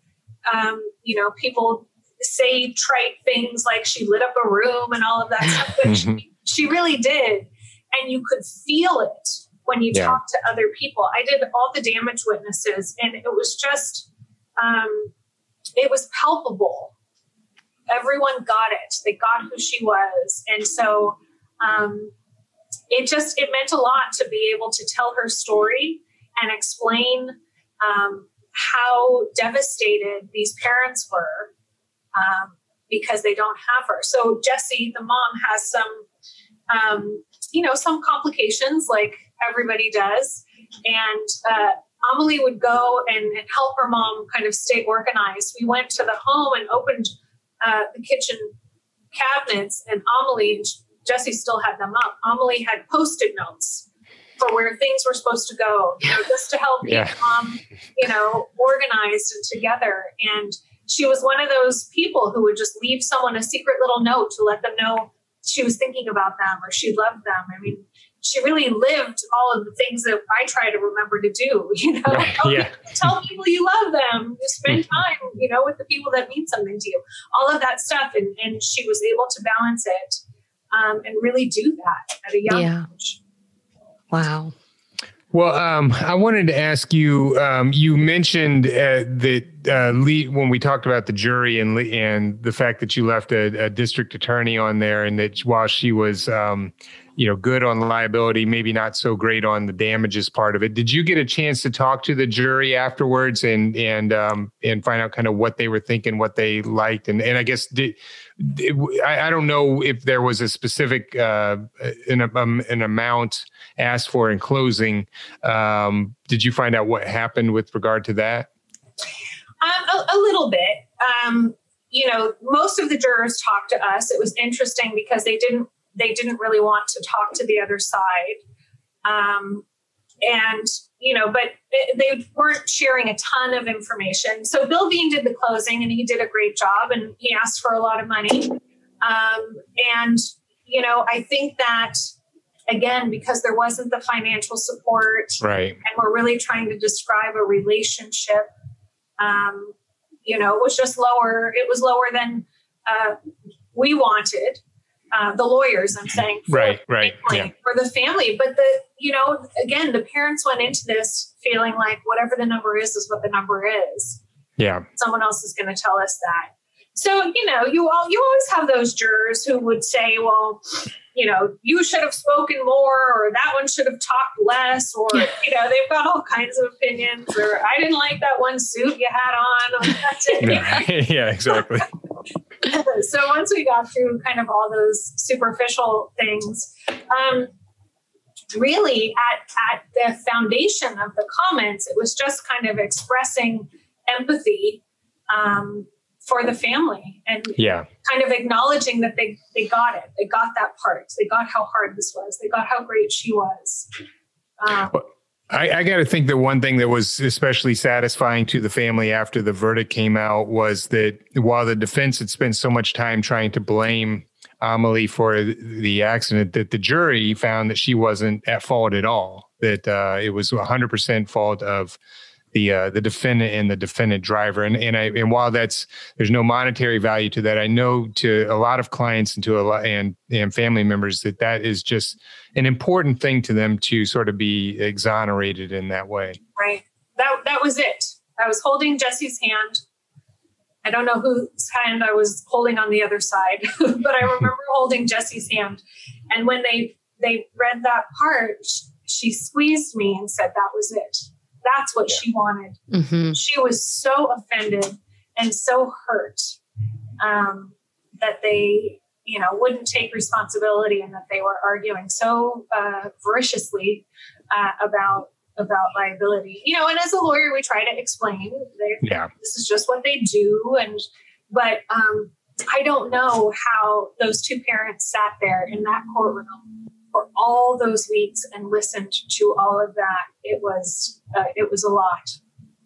um, you know, people say trite things like she lit up a room and all of that stuff, but she, she really did. And you could feel it when you yeah. talk to other people. I did all the damage witnesses, and it was just, um, it was palpable. Everyone got it. They got who she was. And so um, it just, it meant a lot to be able to tell her story and explain um, how devastated these parents were um, because they don't have her. So Jessie, the mom, has some, um, you know, some complications like everybody does. And uh, Amelie would go and, and, help her mom kind of stay organized. We went to the home and opened uh, the kitchen cabinets, and Amelie, Jessie still had them up. Amelie had post-it notes for where things were supposed to go, you know, just to help yeah. mom, you know, organized and together. And she was one of those people who would just leave someone a secret little note to let them know she was thinking about them or she loved them. I mean, she really lived all of the things that I try to remember to do. You know, right, tell, yeah. people, tell people you love them, you spend time, you know, with the people that mean something to you, all of that stuff. And, and she was able to balance it um, and really do that at a young yeah. age. Wow. Well, um, I wanted to ask you. Um, you mentioned uh, that uh, Lee, when we talked about the jury and and the fact that you left a, a district attorney on there, and that while she was, um, you know, good on liability, maybe not so great on the damages part of it. Did you get a chance to talk to the jury afterwards and and um, and find out kind of what they were thinking, what they liked, and and I guess did I, I, don't know if there was a specific uh, an, um, an amount asked for in closing. Um, did you find out what happened with regard to that? Um, a, a, little bit. Um, you know, most of the jurors talked to us. It was interesting because they didn't they didn't really want to talk to the other side. Um, and you know, but they weren't sharing a ton of information. So Bill Bean did the closing, and he did a great job, and he asked for a lot of money. Um, and you know, I think that again because there wasn't the financial support, right? And we're really trying to describe a relationship. Um, you know, it was just lower. It was lower than uh, we wanted uh, the lawyers. I'm saying, right, right, family, yeah. for the family. But the, you know, again, the parents went into this feeling like whatever the number is is what the number is. Yeah, someone else is going to tell us that. So you know, you all you always have those jurors who would say, well. You know, you should have spoken more, or that one should have talked less, or you know, they've got all kinds of opinions. Or I didn't like that one suit you had on. That's it. yeah, exactly. so once we got through kind of all those superficial things, um, really at, at the foundation of the comments, it was just kind of expressing empathy um, for the family and yeah. kind of acknowledging that they, they got it. They got that part. They got how hard this was. They got how great she was. Um, well, I, I got to think that one thing that was especially satisfying to the family after the verdict came out was that while the defense had spent so much time trying to blame Amelie for the accident, that the jury found that she wasn't at fault at all. That uh, it was 100% fault of the uh, the defendant and the defendant driver. And and I and while that's there's no monetary value to that, I know to a lot of clients and to a lot and and family members that that is just an important thing to them to sort of be exonerated in that way. Right. That that was it. I was holding Jessie's hand. I don't know whose hand I was holding on the other side, but I remember holding Jessie's hand. And when they they read that part, she squeezed me and said that was it that's what yeah. she wanted. Mm-hmm. She was so offended and so hurt um, that they, you know, wouldn't take responsibility and that they were arguing so uh, voraciously uh, about about liability. You know, and as a lawyer, we try to explain. They, yeah, this is just what they do, and but um, I don't know how those two parents sat there in that courtroom for all those weeks and listened to all of that, it was uh, it was a lot.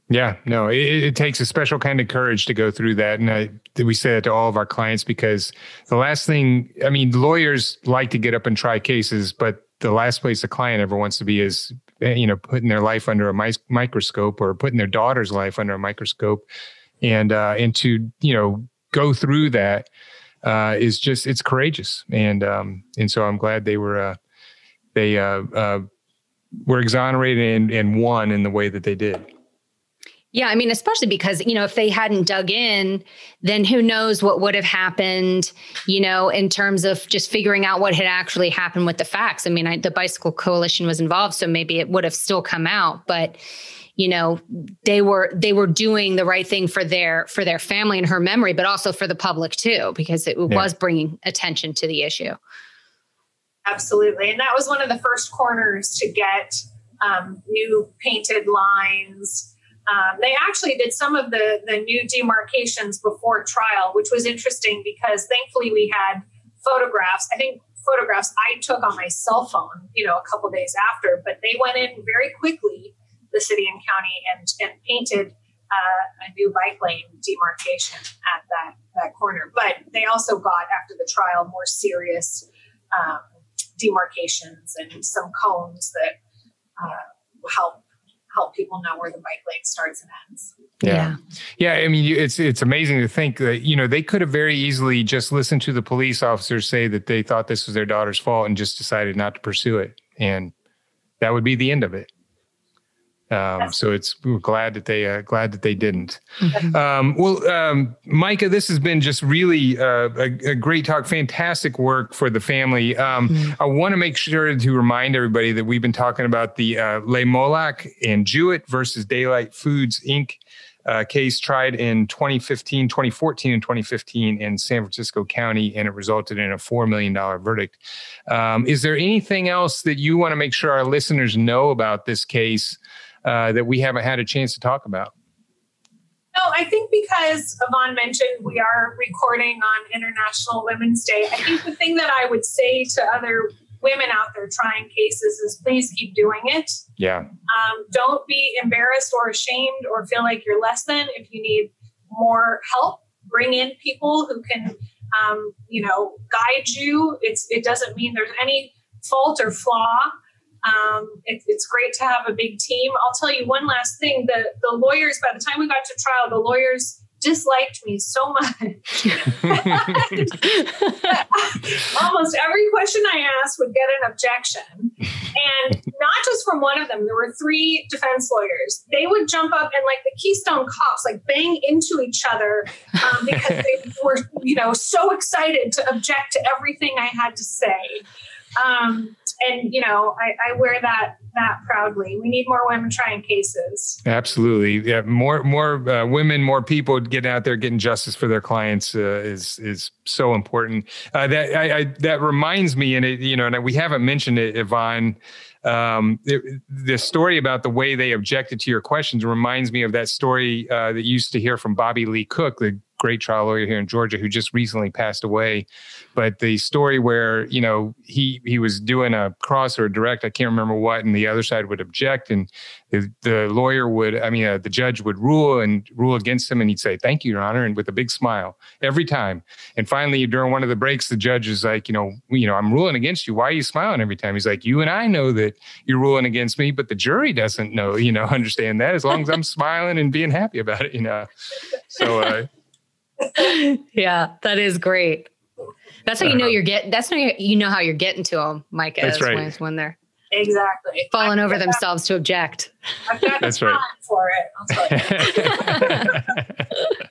Yeah, no, it, it, takes a special kind of courage to go through that, and I, we say that to all of our clients because the last thing, I mean, lawyers like to get up and try cases, but the last place a client ever wants to be is, you know, putting their life under a mi- microscope or putting their daughter's life under a microscope, and uh, and to you know go through that uh, is just it's courageous, and um, and so I'm glad they were uh, they uh, uh, were exonerated and, and won in the way that they did. Yeah, I mean, especially because, you know, if they hadn't dug in, then who knows what would have happened, you know, in terms of just figuring out what had actually happened with the facts. I mean, I, the Bicycle Coalition was involved, so maybe it would have still come out, but you know they were they were doing the right thing for their for their family and her memory but also for the public too because it yeah. was bringing attention to the issue Absolutely. And that was one of the first corners to get um, new painted lines. Um, they actually did some of the, the new demarcations before trial, which was interesting because thankfully we had photographs. I think photographs I took on my cell phone, you know, a couple days after, but they went in very quickly, the city and county, and, and painted uh, a new bike lane demarcation at that, that corner. But they also got, after the trial, more serious um, demarcations and some cones that uh, help help people know where the bike lane starts and ends. Yeah. yeah. I mean, it's it's amazing to think that you know they could have very easily just listened to the police officers say that they thought this was their daughter's fault and just decided not to pursue it, and that would be the end of it. Um, so it's we're glad that they uh, glad that they didn't. Mm-hmm. Um, well, um, Micha, this has been just really uh, a, a, great talk, fantastic work for the family. Um, mm-hmm. I want to make sure to remind everybody that we've been talking about the uh, Le Moullac and Jewitt versus Daylight Foods Inc. Uh, case tried in 2015, 2014, and 2015 in San Francisco County, and it resulted in a $4 million verdict. Um, is there anything else that you want to make sure our listeners know about this case uh, that we haven't had a chance to talk about? No, I think because Yvonne mentioned we are recording on International Women's Day, I think the thing that I would say to other women out there trying cases is please keep doing it. Yeah. Um, don't be embarrassed or ashamed or feel like you're less than. If you need more help, bring in people who can, um, you know, guide you. It's it doesn't mean there's any fault or flaw. Um, it, it's great to have a big team. I'll tell you one last thing: the the lawyers. By the time we got to trial, the lawyers disliked me so much. Almost every question I asked would get an objection. And not just from one of them, there were three defense lawyers. They would jump up and, like the Keystone cops, like bang into each other um, because they were, you know, so excited to object to everything I had to say. Um, and you know, I, I wear that that proudly. We need more women trying cases. Absolutely, yeah. More more uh, women, more people getting out there getting justice for their clients uh, is is so important. Uh, that I, I, that reminds me, and it, you know, and we haven't mentioned it, Yvonne. Um, it, the story about the way they objected to your questions reminds me of that story uh, that you used to hear from Bobby Lee Cook, the great trial lawyer here in Georgia who just recently passed away. But the story where you know he he was doing a cross or a direct, I can't remember what, and the other side would object, and the, the lawyer would, I mean, uh, the judge would rule and rule against him, and he'd say, "Thank you, Your Honor," and with a big smile every time. And finally, during one of the breaks, the judge is like, "You know, you know, I'm ruling against you. Why are you smiling every time?" He's like, "You and I know that you're ruling against me, but the jury doesn't know. You know, understand that as long as I'm smiling and being happy about it. You know." So. Uh, yeah, that is great. That's how you know you're getting. That's how you know how you're getting to them, Micha. That's right. When, when they're exactly falling over themselves to object. I've got That's right. for it.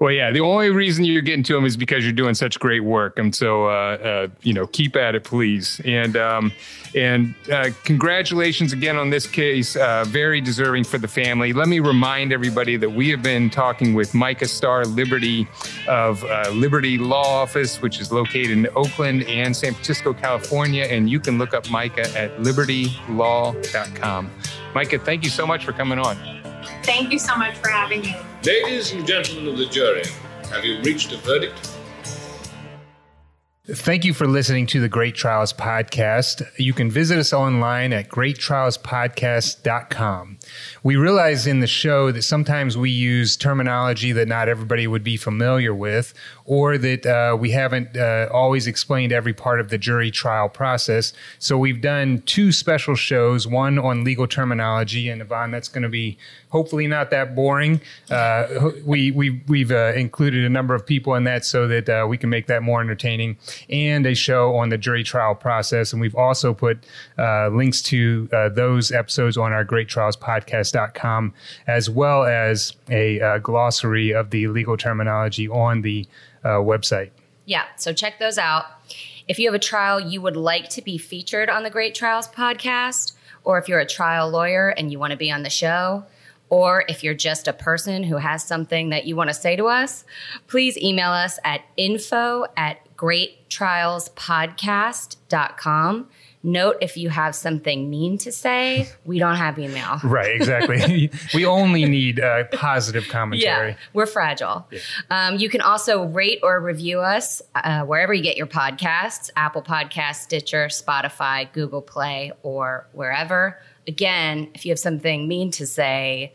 well, yeah. The only reason you're getting to them is because you're doing such great work, and so uh, uh, you know, keep at it, please. And um, and uh, congratulations again on this case. Uh, very deserving for the family. Let me remind everybody that we have been talking with Micha Star Liberty of uh, Liberty Law Office, which is located in Oakland and San Francisco, California. And you can look up Micha at libertylaw.com. Micha, thank you so much for coming on. Thank you so much for having me. Ladies and gentlemen of the jury, have you reached a verdict? Thank you for listening to the Great Trials Podcast. You can visit us online at greattrialspodcast.com. We realize in the show that sometimes we use terminology that not everybody would be familiar with, or that uh, we haven't uh, always explained every part of the jury trial process. So we've done two special shows, one on legal terminology, and Yvonne, that's going to be hopefully not that boring. Uh, we, we, we've uh, included a number of people in that so that uh, we can make that more entertaining, and a show on the jury trial process. And we've also put uh, links to uh, those episodes on our Great Trials Podcast.com, as well as a uh, glossary of the legal terminology on the website. Yeah, so check those out. If you have a trial you would like to be featured on the Great Trials podcast, or if you're a trial lawyer and you want to be on the show, or if you're just a person who has something that you want to say to us, please email us at info at greattrialspodcast.com. Note if you have something mean to say, we don't have email. right, exactly. we only need uh, positive commentary. Yeah, we're fragile. Yeah. Um, you can also rate or review us uh, wherever you get your podcasts Apple Podcasts, Stitcher, Spotify, Google Play, or wherever. Again, if you have something mean to say,